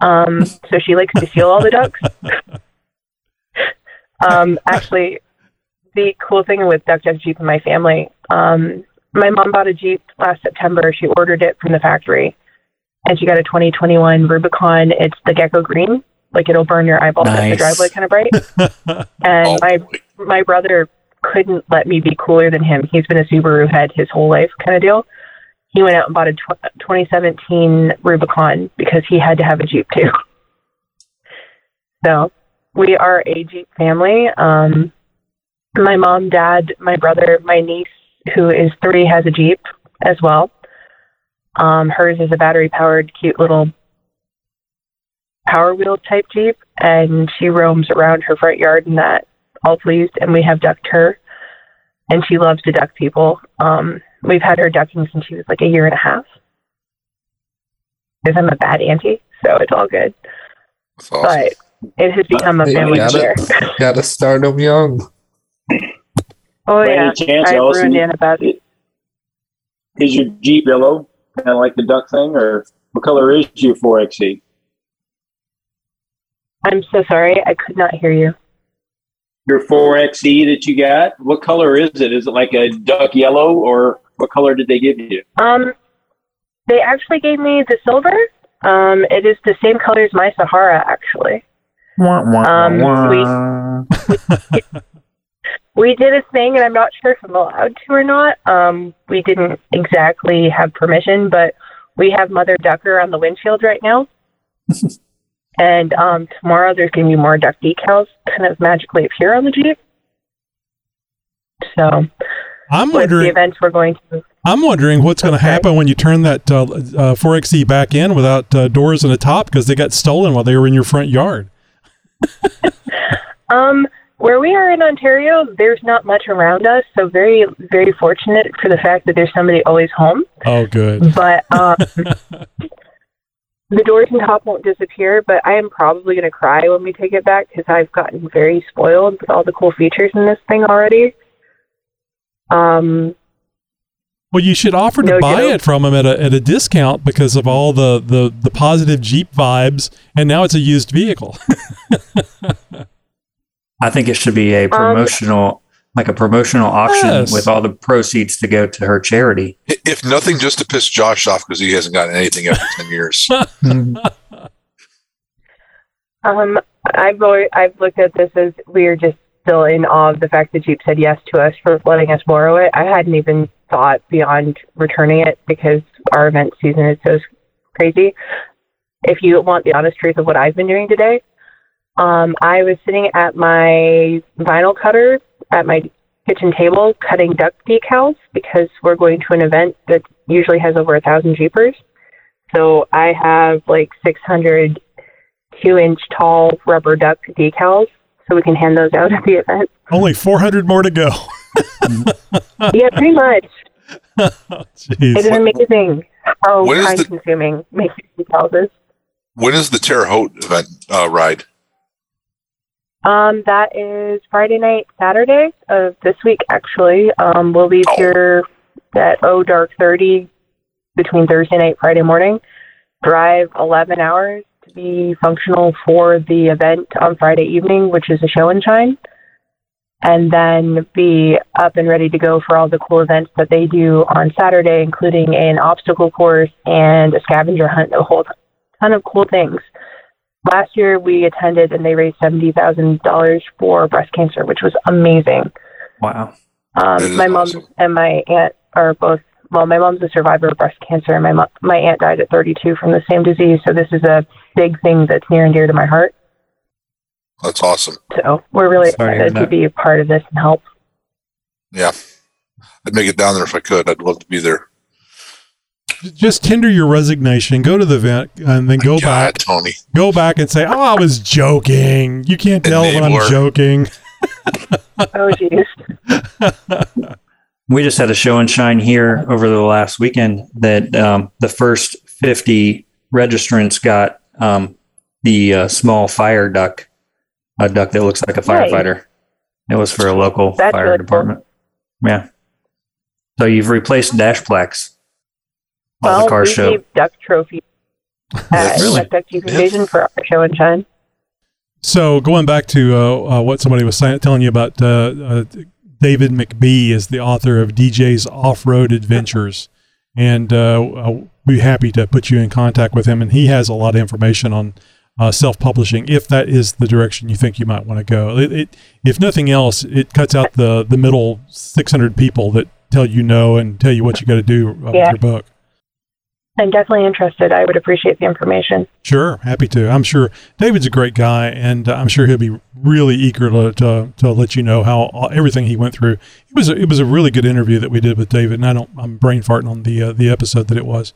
Um, so she likes to steal all the ducks. um, actually, the cool thing with Duck Duck Jeep in my family, um, my mom bought a Jeep last September. She ordered it from the factory, and she got a 2021 Rubicon. It's the Gecko Green, like it'll burn your eyeballs at the Nice. driveway kind of bright. and Oh, my boy. my brother couldn't let me be cooler than him. He's been a Subaru head his whole life, kind of deal. He went out and bought a tw- 2017 Rubicon because he had to have a Jeep too. So we are a Jeep family. Um, my mom, dad, my brother, my niece, who is three, has a Jeep as well. Um, hers is a battery powered, cute little power wheel type Jeep, and she roams around her front yard in that, all pleased. And we have ducked her, and she loves to duck people. Um, we've had her ducking since she was like a year and a half. Because I'm a bad auntie, so it's all good. That's awesome. But it has become a family gotta, affair. gotta start them young. Oh By yeah, any chance, I Allison, ruined Annabeth. Is your Jeep yellow, kind of like the duck thing, or what color is your 4XE? I'm so sorry, I could not hear you. Your 4XE that you got, what color is it? Is it like a duck yellow, or what color did they give you? Um, they actually gave me the silver. Um, it is the same color as my Sahara, actually. Um, we we did a thing, and I'm not sure if I'm allowed to or not. Um, we didn't exactly have permission, but we have Mother Ducker on the windshield right now. and um, tomorrow there's going to be more duck decals kind of magically appear on the Jeep. So, I'm with the wondering. events we're going to I'm wondering what's going to happen when you turn that uh, uh, 4xe back in without uh, doors and a top because they got stolen while they were in your front yard. Um, where we are in Ontario, there's not much around us, so very, very fortunate for the fact that there's somebody always home. Oh, good. But um, the doors and top won't disappear. But I am probably going to cry when we take it back because I've gotten very spoiled with all the cool features in this thing already. Um, Well, you should offer to No buy joke. it from him at a, at a discount because of all the, the, the positive Jeep vibes, and now it's a used vehicle. I think it should be a promotional, like a promotional auction Yes. with all the proceeds to go to her charity. If nothing, just to piss Josh off because he hasn't gotten anything after 10 years. Um, I've always, I've looked at this as we are just still in awe of the fact that Jeep said yes to us for letting us borrow it. I hadn't even thought beyond returning it because our event season is so crazy. If you want the honest truth of what I've been doing today, um, I was sitting at my vinyl cutter at my kitchen table cutting duck decals because we're going to an event that usually has over a thousand Jeepers. So I have like 600 two inch tall rubber duck decals so we can hand those out at the event. Only 400 more to go. yeah, pretty much. It Jeez. is amazing how time the- consuming making decals is. when is the Terre Haute event uh, ride? Um, that is Friday night, Saturday of this week. Actually, um, we'll leave here at oh dark thirty between Thursday night, Friday morning. Drive eleven hours to be functional for the event on Friday evening, which is a show and shine, and then be up and ready to go for all the cool events that they do on Saturday, including an obstacle course and a scavenger hunt. A whole ton of cool things last year we attended and they raised seventy thousand dollars for breast cancer, which was amazing. Wow. Um, my mom awesome. and my aunt are both. Well, my mom's a survivor of breast cancer, and my mo- my aunt died at 32 from the same disease. So this is a big thing that's near and dear to my heart. That's awesome. So we're really Sorry excited to be a part of this and help. Yeah. I'd make it down there if I could. I'd love to be there. Just tender your resignation, go to the event, and then go God, back. Tony. Go back and say, "Oh, I was joking." You can't tell when I'm Enabler. joking. Oh, jeez. We just had a show and shine here over the last weekend that um, the first 50 registrants got um, the uh, small fire duck, a duck that looks like a Nice. firefighter. It was for a local That's fire really cool. department. Yeah. So you've replaced dash plaques on well, the car we show. gave duck trophy at, Really? at Duck Jeep Invasion for our show and shine. So going back to uh, uh, what somebody was saying, telling you about, uh, uh, David McBee is the author of DJ's Off-Road Adventures, and uh, I'll be happy to put you in contact with him. And he has a lot of information on uh, self-publishing, if that is the direction you think you might want to go. It, it, if nothing else, it cuts out the the middle 600 people that tell you no and tell you what you got to do uh, Yeah. with your book. I'm definitely interested. I would appreciate the information. Sure, happy to. I'm sure David's a great guy, and uh, I'm sure he'll be really eager to, to, to let you know how all, everything he went through. It was a, it was a really good interview that we did with David, and I don't I'm brain farting on the uh, the episode that it was.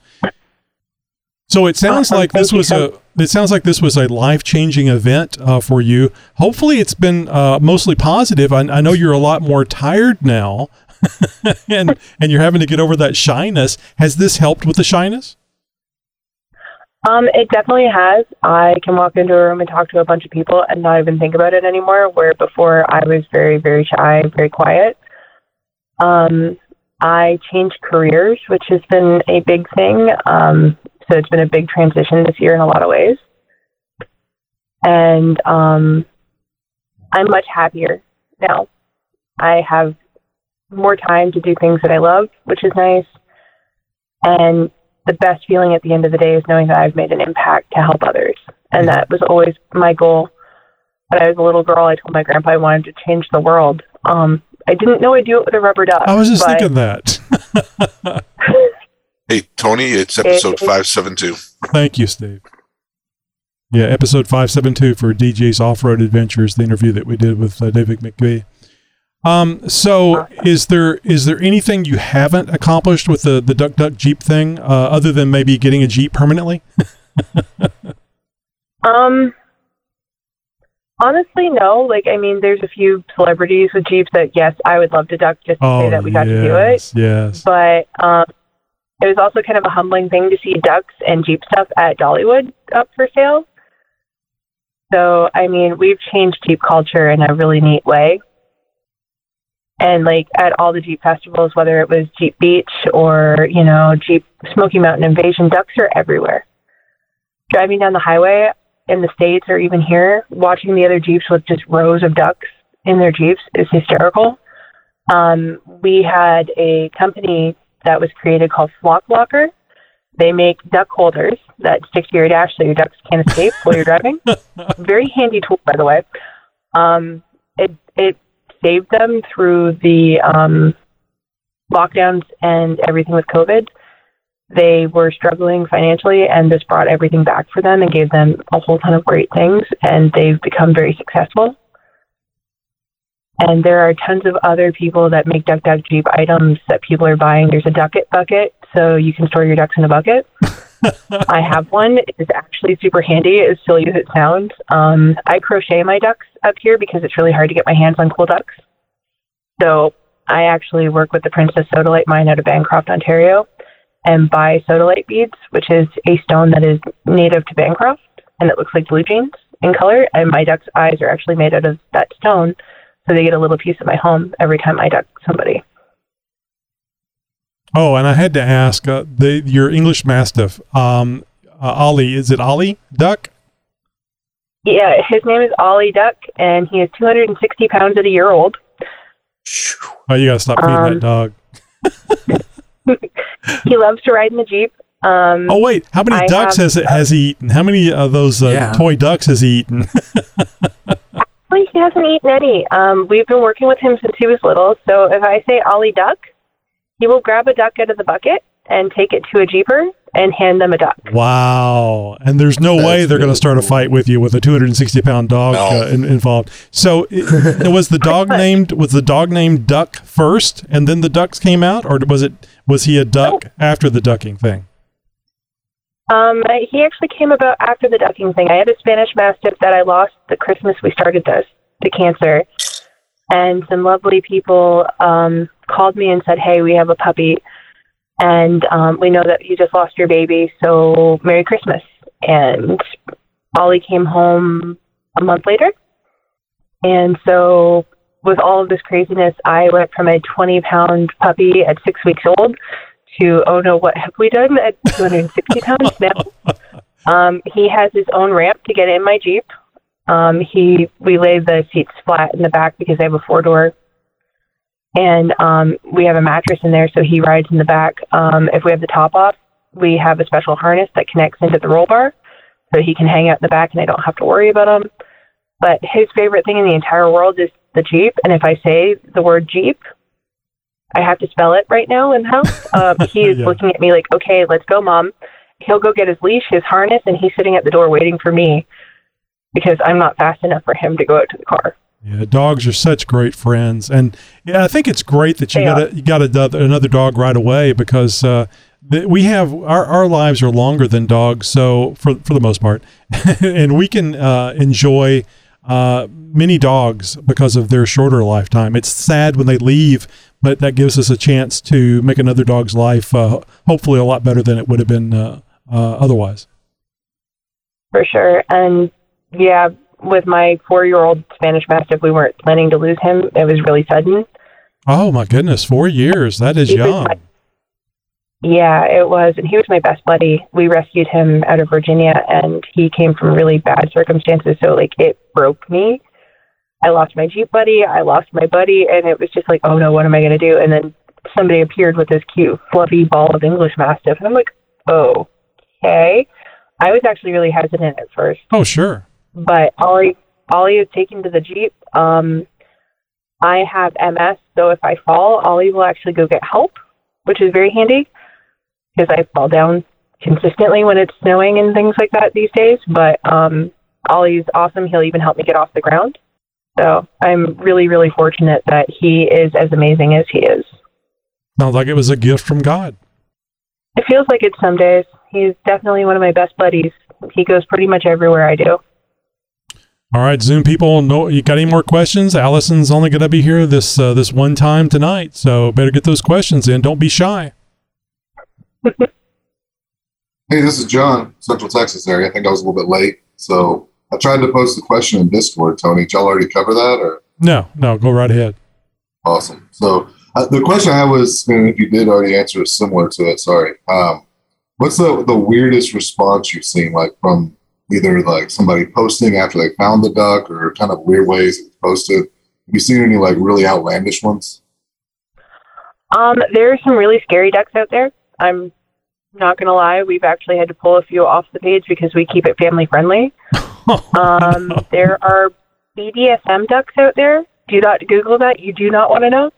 So it sounds like this was a it sounds like this was a life changing event uh, for you. Hopefully, it's been uh, mostly positive. I, I know you're a lot more tired now, and and you're having to get over that shyness. Has this helped with the shyness? Um, it definitely has. I can walk into a room and talk to a bunch of people and not even think about it anymore. Where before I was very, very shy, very quiet. Um, I changed careers, which has been a big thing. Um, so it's been a big transition this year in a lot of ways. And um, I'm much happier now. I have more time to do things that I love, which is nice. And the best feeling at the end of the day is knowing that I've made an impact to help others. And that was always my goal. When I was a little girl, I told my grandpa I wanted to change the world. Um, I didn't know I'd do it with a rubber duck. I was just but thinking that. Hey, Tony, it's It- episode it- 572. Thank you, Steve. Yeah, episode 572 for DJ's Off Road Adventures, the interview that we did with uh, David McVie. Um, so is there is there anything you haven't accomplished with the, the Duck Duck Jeep thing, uh, other than maybe getting a Jeep permanently? Um, honestly, no. Like, I mean, there's a few celebrities with Jeeps that, yes, I would love to duck just to say that we got to do it. Oh, yes, yes. But um, it was also kind of a humbling thing to see ducks and Jeep stuff at Dollywood up for sale. So, I mean, we've changed Jeep culture in a really neat way. And like at all the Jeep festivals, whether it was Jeep Beach or, you know, Jeep Smoky Mountain Invasion, ducks are everywhere. Driving down the highway in the States or even here, watching the other Jeeps with just rows of ducks in their Jeeps is hysterical. Um, we had a company that was created called Flock Locker. They make duck holders that stick to your dash so your ducks can't escape while you're driving. Very handy tool, by the way. Um, it it saved them through the um, lockdowns and everything with COVID. They were struggling financially, and this brought everything back for them and gave them a whole ton of great things, and they've become very successful. And there are tons of other people that make Duck Duck Jeep items that people are buying. There's a Ducket bucket, so you can store your ducks in a bucket. I have one. It's actually super handy, as silly as it sounds. Um, I crochet my ducks up here because it's really hard to get my hands on cool ducks. So I actually work with the Princess Sodalite mine out of Bancroft, Ontario, and buy sodalite beads, which is a stone that is native to Bancroft, and it looks like blue jeans in color. And my duck's eyes are actually made out of that stone, so they get a little piece of my home every time I duck somebody. Oh, and I had to ask uh, the your English Mastiff, um, uh, Ollie. Is it Ollie Duck? Yeah, his name is Ollie Duck, and he is 260 pounds at a year old. Oh, you gotta stop feeding Um, that dog. He loves to ride in the Jeep. Um, Oh wait, how many I ducks have- has it has he eaten? How many of those uh, Yeah. toy ducks has he eaten? Well, he hasn't eaten any. Um, we've been working with him since he was little. So if I say Ollie Duck, he will grab a duck out of the bucket and take it to a jeeper and hand them a duck. wow! And there's no way they're going to start a fight with you with a 260 pound dog No. uh, in, involved. So it, was the dog named was the dog named Duck first, and then the ducks came out, or was it was he a duck after the ducking thing? Um, he actually came about after the ducking thing. I had a Spanish Mastiff that I lost the Christmas we started this to cancer, and some lovely people um, called me and said, "Hey, we have a puppy, and um, we know that you just lost your baby, so Merry Christmas." And Ollie came home a month later, and so with all of this craziness, I went from a 20 pound puppy at six weeks old to oh no, what have we done at 260 pounds now? Um, he has his own ramp to get in my Jeep. Um, he we lay the seats flat in the back because they have a four door, and um, we have a mattress in there, so he rides in the back. Um, if we have the top off, we have a special harness that connects into the roll bar, so he can hang out in the back, and I don't have to worry about him. But his favorite thing in the entire world is the Jeep, and if I say the word Jeep, I have to spell it right now in the house. Um, he is Yeah. looking at me like, "Okay, let's go, mom." He'll go get his leash, his harness, and he's sitting at the door waiting for me because I'm not fast enough for him to go out to the car. Yeah, dogs are such great friends, and yeah, I think it's great that you They got are. a, you got another, another dog right away because uh, we have our, our lives are longer than dogs, so for for the most part, and we can uh, enjoy uh, many dogs because of their shorter lifetime. It's sad when they leave, but that gives us a chance to make another dog's life uh, hopefully a lot better than it would have been uh, uh, otherwise. for sure. And yeah, with my four-year-old Spanish Mastiff, we weren't planning to lose him. It was really sudden. Oh my goodness, four years. That is He young. my- Yeah, it was, and he was my best buddy. We rescued him out of Virginia, and he came from really bad circumstances. So like, it broke me. I lost my Jeep buddy. I lost my buddy, and it was just like, oh no, what am I going to do? And then somebody appeared with this cute, fluffy ball of English Mastiff, and I'm like, oh, okay. I was actually really hesitant at first. Oh sure. But Ollie Ollie is taken to the Jeep. Um, I have MS, so if I fall, Ollie will actually go get help, which is very handy because I fall down consistently when it's snowing and things like that these days. But um, Ollie's awesome. He'll even help me get off the ground. So I'm really, really fortunate that he is as amazing as he is. Sounds like it was a gift from God. It feels like it some days. He's definitely one of my best buddies. He goes pretty much everywhere I do. All right, Zoom people, no, you got any more questions? Allison's only going to be here this uh, this one time tonight, so better get those questions in. Don't be shy. Hey, this is John, Central Texas area. I think I was a little bit late. So I tried to post the question in Discord, Tony. Did y'all already cover that or No, no, go right ahead. Awesome. So uh, the question I was, and if you did already answer, is similar to it. Sorry. Um, what's the the weirdest response you've seen, like from either like somebody posting after they found the duck, or kind of weird ways it's posted? Have you seen any like really outlandish ones? Um, there are some really scary ducks out there. I'm not gonna lie, we've actually had to pull a few off the page because we keep it family friendly. um, there are BDSM ducks out there. Do not Google that. You do not want to know.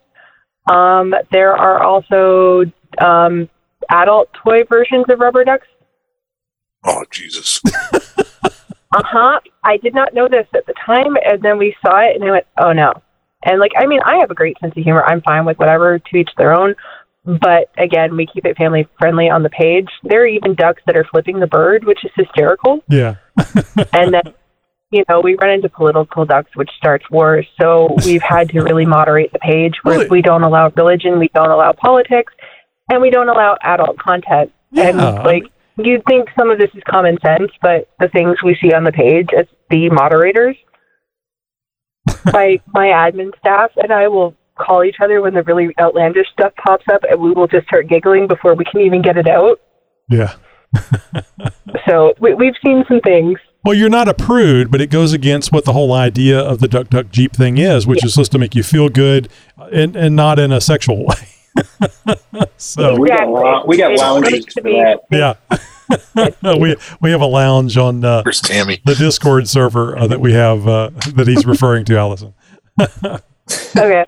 Um, there are also um, adult toy versions of rubber ducks. Oh Jesus! Uh huh. I did not know this at the time, and then we saw it, and I went, "Oh no!" And like, I mean, I have a great sense of humor. I'm fine with whatever, to each their own. But again, we keep it family friendly on the page. There are even ducks that are flipping the bird, which is hysterical. Yeah. and then, you know, we run into political ducks, which starts wars. So we've had to really moderate the page Really? we don't allow religion, we don't allow politics, and we don't allow adult content. And Yeah. like, you'd think some of this is common sense, but the things we see on the page as the moderators, my my admin staff and I will call each other when the really outlandish stuff pops up, and we will just start giggling before we can even get it out. Yeah. So we, we've seen some things. Well, you're not a prude, but it goes against what the whole idea of the Duck Duck Jeep thing is, which is supposed to make you feel good and, and not in a sexual way. so, we got Exactly. lou- we got It's lounges to for be- that. yeah. we, we have a lounge on uh, Tammy. the Discord server uh, that we have uh, that he's referring to, Allison. Okay.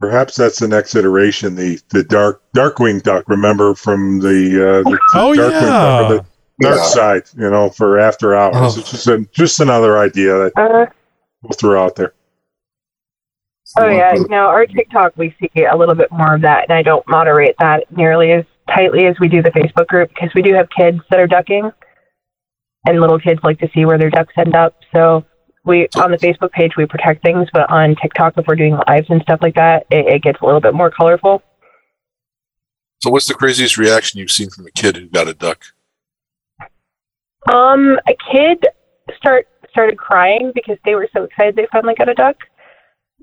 Perhaps that's the next iteration, the the dark Darkwing Duck. Remember from the, uh, the Oh, Darkwing yeah. Duck, or the Dark Yeah. Side, you know, for after hours. Oh. It's just a, just another idea that Uh, we'll throw out there. Oh yeah. Now our TikTok, we see a little bit more of that, and I don't moderate that nearly as tightly as we do the Facebook group because we do have kids that are ducking, and little kids like to see where their ducks end up. So we on the Facebook page we protect things, but on TikTok, if we're doing lives and stuff like that, it, it gets a little bit more colorful. So, what's the craziest reaction you've seen from a kid who got a duck? Um, a kid start started crying because they were so excited they finally got a duck.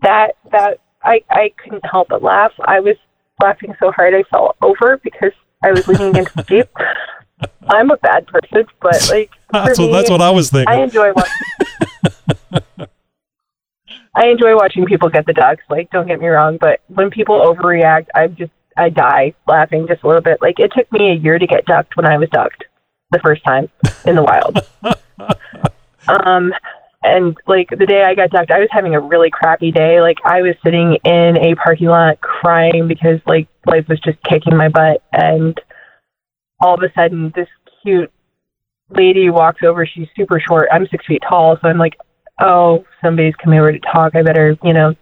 That that I I couldn't help but laugh. I was laughing so hard I fell over because I was leaning against the jeep. I'm a bad person, but like That's what, that's what I was thinking. I enjoy watching. I enjoy watching people get the ducks. Like, don't get me wrong, but when people overreact, I just I die laughing just a little bit. Like, it took me a year to get ducked when I was ducked the first time in the wild. um, and like the day I got ducked, I was having a really crappy day. Like, I was sitting in a parking lot crying because like life was just kicking my butt, and all of a sudden, this cute lady walks over. She's super short. I'm six feet tall, so I'm like, oh, somebody's coming over to talk. I better, you know,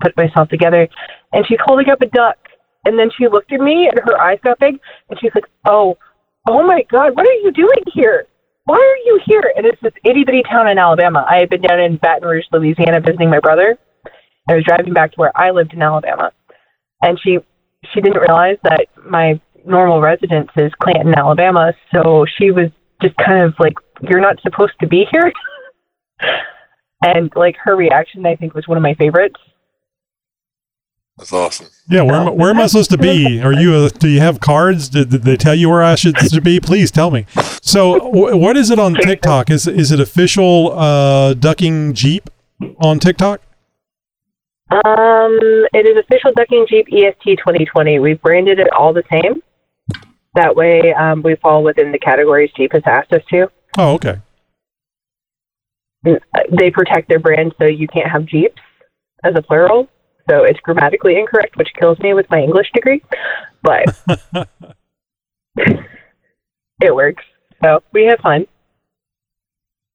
put myself together. And she's holding up a duck. And then she looked at me, and her eyes got big, and she's like, oh, oh my God, what are you doing here? Why are you here? And it's this itty bitty town in Alabama. I had been down in Baton Rouge, Louisiana, visiting my brother. I was driving back to where I lived in Alabama, and she she didn't realize that my normal residence is Clanton, Alabama. So she was just kind of like, "You're not supposed to be here." and like her reaction, I think, was one of my favorites. That's awesome. Yeah, where, am, I- where am I supposed to be? Are you? A, do you have cards? Did, did they tell you where I should, should be? Please tell me. So, wh- what is it on TikTok? Is is it official uh, ducking Jeep on TikTok? Um, it is official Ducking Jeep EST 2020. We've branded it all the same. That way, um, we fall within the categories Jeep has asked us to. Oh, okay. They protect their brand, so you can't have Jeeps as a plural. So it's grammatically incorrect, which kills me with my English degree. But it works. So we have fun.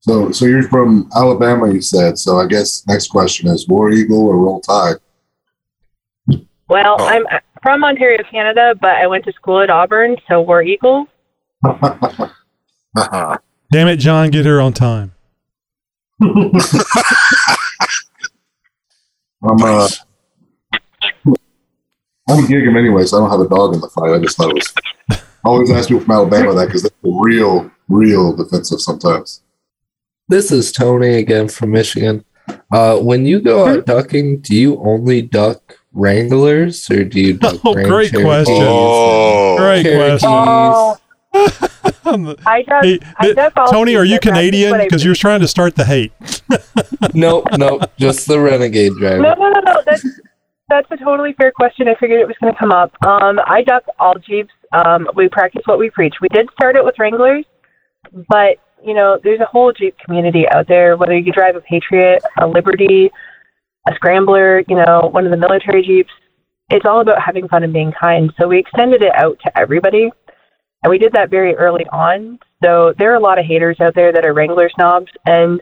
So, so you're from Alabama, you said. So I guess next question is War Eagle or Roll Tide? Well, Oh. I'm from Ontario, Canada, but I went to school at Auburn, so War Eagle. Uh-huh. Damn it, John, get here on time. I'm uh, I'm gigging anyway, so I don't have a dog in the fight. I just thought it was. I always ask people from Alabama that because they're real, real defensive sometimes. This is Tony again from Michigan. Uh, when you go out ducking, do you only duck Wranglers or do you duck Oh, Grand great Cherokees? question. Oh, Great Cherokees? Oh, I duck. Hey, I duck Tony, are you Canadian? Because you're trying to start the hate. Nope, nope, just the Renegade driver. No, no, no, no. That's that's a totally fair question. I figured it was going to come up. Um, I duck all Jeeps. Um, we practice what we preach. We did start it with Wranglers, but you know, there's a whole Jeep community out there. Whether you drive a Patriot, a Liberty, a Scrambler, you know, one of the military Jeeps, it's all about having fun and being kind. So we extended it out to everybody, and we did that very early on. So there are a lot of haters out there that are Wrangler snobs, and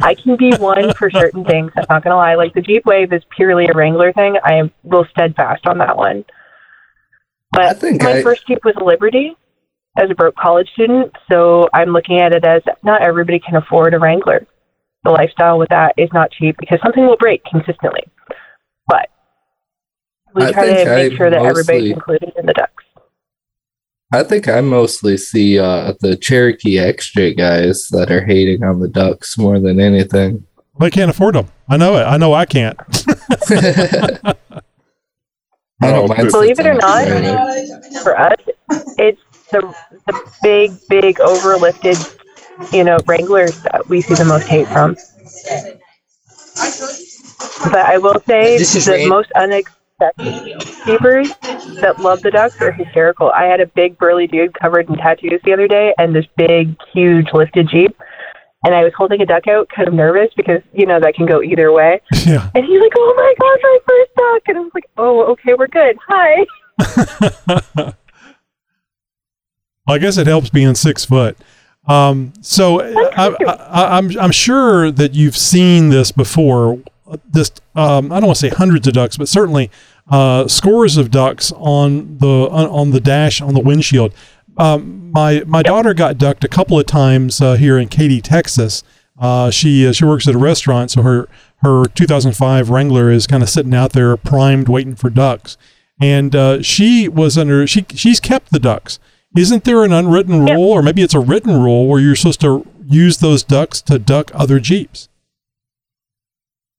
I can be one for certain things. I'm not gonna lie. Like the Jeep Wave is purely a Wrangler thing. I am real steadfast on that one. But I think my I- first Jeep was a Liberty as a broke college student, so I'm looking at it as not everybody can afford a Wrangler. The lifestyle with that is not cheap because something will break consistently. But we I try to make I sure that mostly- everybody's included in the ducks. I think I mostly see uh, the Cherokee Extra guys that are hating on the Ducks more than anything. They can't afford them. I know it. I know I can't. I don't mind Believe it or not, there. for us, it's the the big, big overlifted, you know, Wranglers that we see the most hate from. But I will say This is the Ray. most Jeepers that love the ducks are hysterical. I had a big burly dude covered in tattoos the other day, and this big, huge lifted jeep. And I was holding a duck out, kind of nervous because you know that can go either way. yeah. And he's like, "Oh my gosh, my first duck!" And I was like, "Oh, okay, we're good. Hi." I guess it helps being six foot. Um, so I, I, I'm I'm sure that you've seen this before. This um, I don't want to say hundreds of ducks, but certainly uh, scores of ducks on the on, on the dash on the windshield. Um, my my daughter got ducked a couple of times uh, here in Katy, Texas. Uh, she uh, she works at a restaurant, so her her 2005 Wrangler is kind of sitting out there primed, waiting for ducks. And uh, she was under she she's kept the ducks. Isn't there an unwritten rule, or maybe it's a written rule, where you're supposed to use those ducks to duck other jeeps?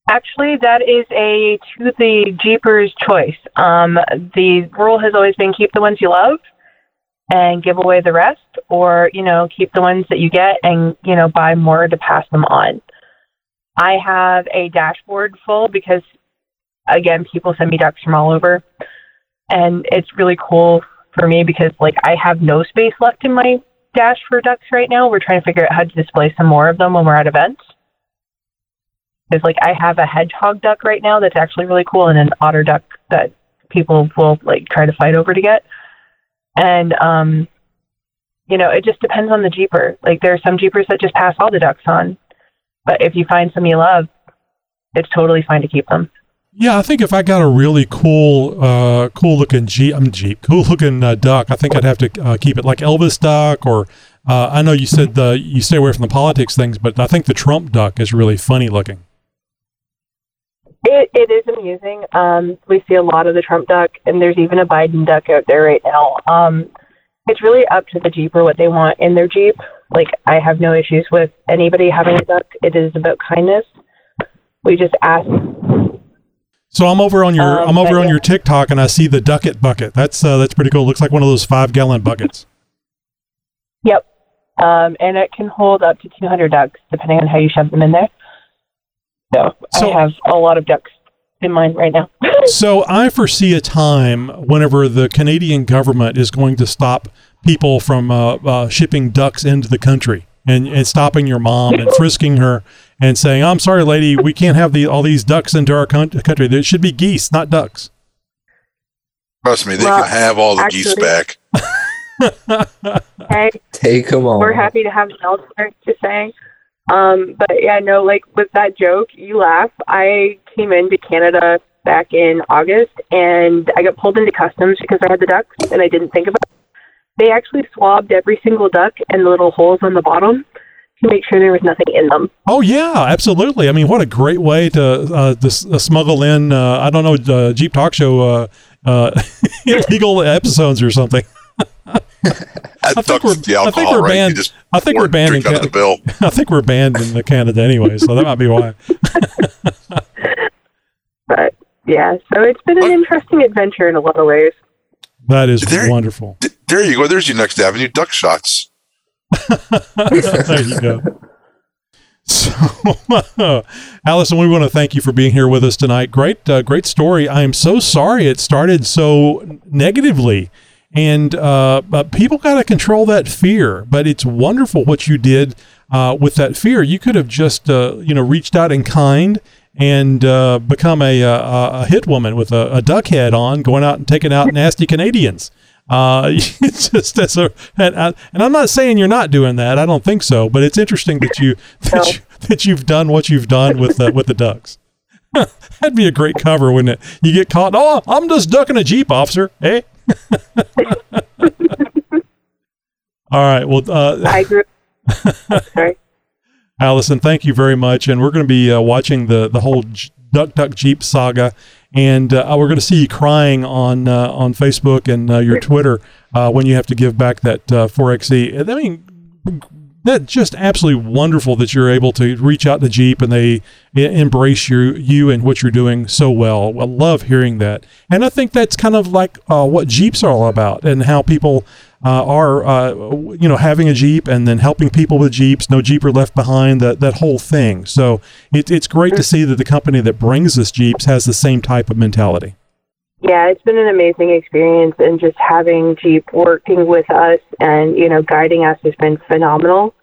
Actually, that is a to the Jeepers choice. Um, the rule has always been keep the ones you love and give away the rest, or you know keep the ones that you get and you know buy more to pass them on. I have a dashboard full because again, people send me ducks from all over, and it's really cool for me because like I have no space left in my dash for ducks right now. We're trying to figure out how to display some more of them when we're at events. Because like I have a hedgehog duck right now that's actually really cool, and an otter duck that people will like try to fight over to get. And um, you know, it just depends on the jeeper. Like there are some jeepers that just pass all the ducks on, but if you find some you love, it's totally fine to keep them. Yeah, I think if I got a really cool, uh, cool looking Jeep, I'm Jeep, cool looking uh, duck, I think I'd have to uh, keep it like Elvis duck, or uh, I know you said the you stay away from the politics things, but I think the Trump duck is really funny looking. It it is amusing. Um, we see a lot of the Trump duck, and there's even a Biden duck out there right now. Um, it's really up to the Jeeper what they want in their Jeep. Like I have no issues with anybody having a duck. It is about kindness. We just ask. So I'm over on your Um, I'm over on yeah. your TikTok and I see the ducket bucket. That's uh, that's pretty cool. looks like one of those five gallon buckets. Yep. Um, and it can hold up to 200 ducks depending on how you shove them in there. So, So- I have a lot of ducks in mind right now. So I foresee a time whenever the Canadian government is going to stop people from uh, uh, shipping ducks into the country and, and stopping your mom and frisking her and saying, "I'm sorry, lady, we can't have the, all these ducks into our coun- country. There should be geese, not ducks." Trust me, they Well, can have all the geese back. hey, Take them all. we're happy to have them elsewhere, just saying. Um, but yeah, no, like with that joke, you laugh. I came into Canada back in August and I got pulled into customs because I had the ducks and I didn't think about it. They actually swabbed every single duck and the little holes on the bottom to make sure there was nothing in them. Oh yeah, absolutely. I mean, what a great way to uh, this, uh, smuggle in. Uh, I don't know, uh, Jeep Talk Show uh, uh, illegal episodes or something. That I think we're, the I think we're right? Banned. I think we're banned in drink the Canada. bill. I think we're banned in Canada anyway, so that might be why. But yeah, so it's been an interesting adventure in a lot of ways. That is There- wonderful. D- There you go. There's your next avenue. Duck shots. there you go. So, Allison, we want to thank you for being here with us tonight. Great, uh, great story. I am so sorry it started so negatively, and uh, but people got to control that fear. But it's wonderful what you did uh, with that fear. You could have just, uh, you know, reached out in kind and uh, become a, a, a hit woman with a, a duck head on, going out and taking out nasty Canadians. Uh, it's just as a, and, I, and I'm not saying you're not doing that. I don't think so, but it's interesting that you that, you, that you've done what you've done with the, with the ducks. That'd be a great cover, wouldn't it? You get caught. Oh, I'm just ducking a jeep, officer. Hey. All right. Well, uh, I grew. sorry. Allison, thank you very much. And we're going to be uh, watching the the whole J- Duck Duck Jeep saga, and uh, we're going to see you crying on uh, on Facebook and uh, your Twitter uh, when you have to give back that uh, 4xe. I mean, that's just absolutely wonderful that you're able to reach out to Jeep and they embrace you you and what you're doing so well. I love hearing that, and I think that's kind of like uh, what Jeeps are all about, and how people uh, are uh, you know having a Jeep and then helping people with Jeeps. No Jeeper left behind. That that whole thing. So it, it's great to see that the company that brings us Jeeps has the same type of mentality. Yeah, it's been an amazing experience, and just having Jeep working with us and you know guiding us has been phenomenal.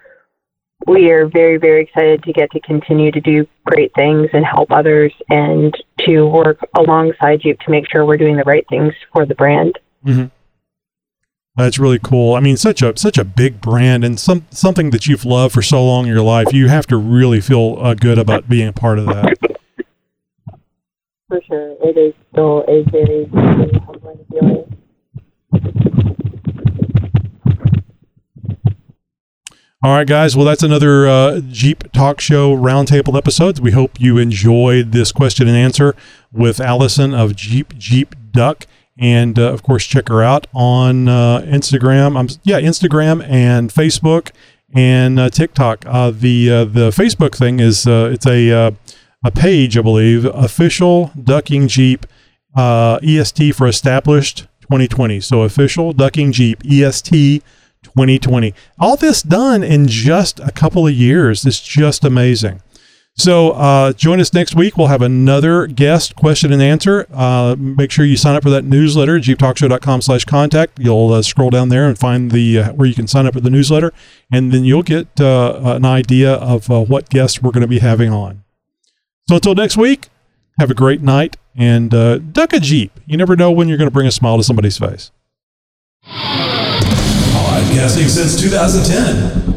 We are very, very excited to get to continue to do great things and help others, and to work alongside Jeep to make sure we're doing the right things for the brand. Mm-hmm. That's really cool. I mean, such a such a big brand and some something that you've loved for so long in your life. You have to really feel uh, good about being a part of that. For sure, it is still a very, humbling feeling. All right, guys. Well, that's another uh, Jeep Talk Show roundtable episode. We hope you enjoyed this question and answer with Allison of Jeep Jeep Duck, and uh, of course, check her out on uh, Instagram. Um, yeah, Instagram and Facebook and uh, TikTok. Uh, the uh, the Facebook thing is it's a a page, I believe, official Ducking Jeep uh, EST for established 2020. So official Ducking Jeep EST 2020. All this done in just a couple of years. It's just amazing. So uh, join us next week. We'll have another guest question and answer. Uh, make sure you sign up for that newsletter, jeeptalkshow.com slash contact. You'll uh, scroll down there and find the uh, where you can sign up for the newsletter, and then you'll get uh, an idea of uh, what guests we're going to be having on. So until next week, have a great night and uh, duck a Jeep. You never know when you're going to bring a smile to somebody's face. Podcasting since 2010.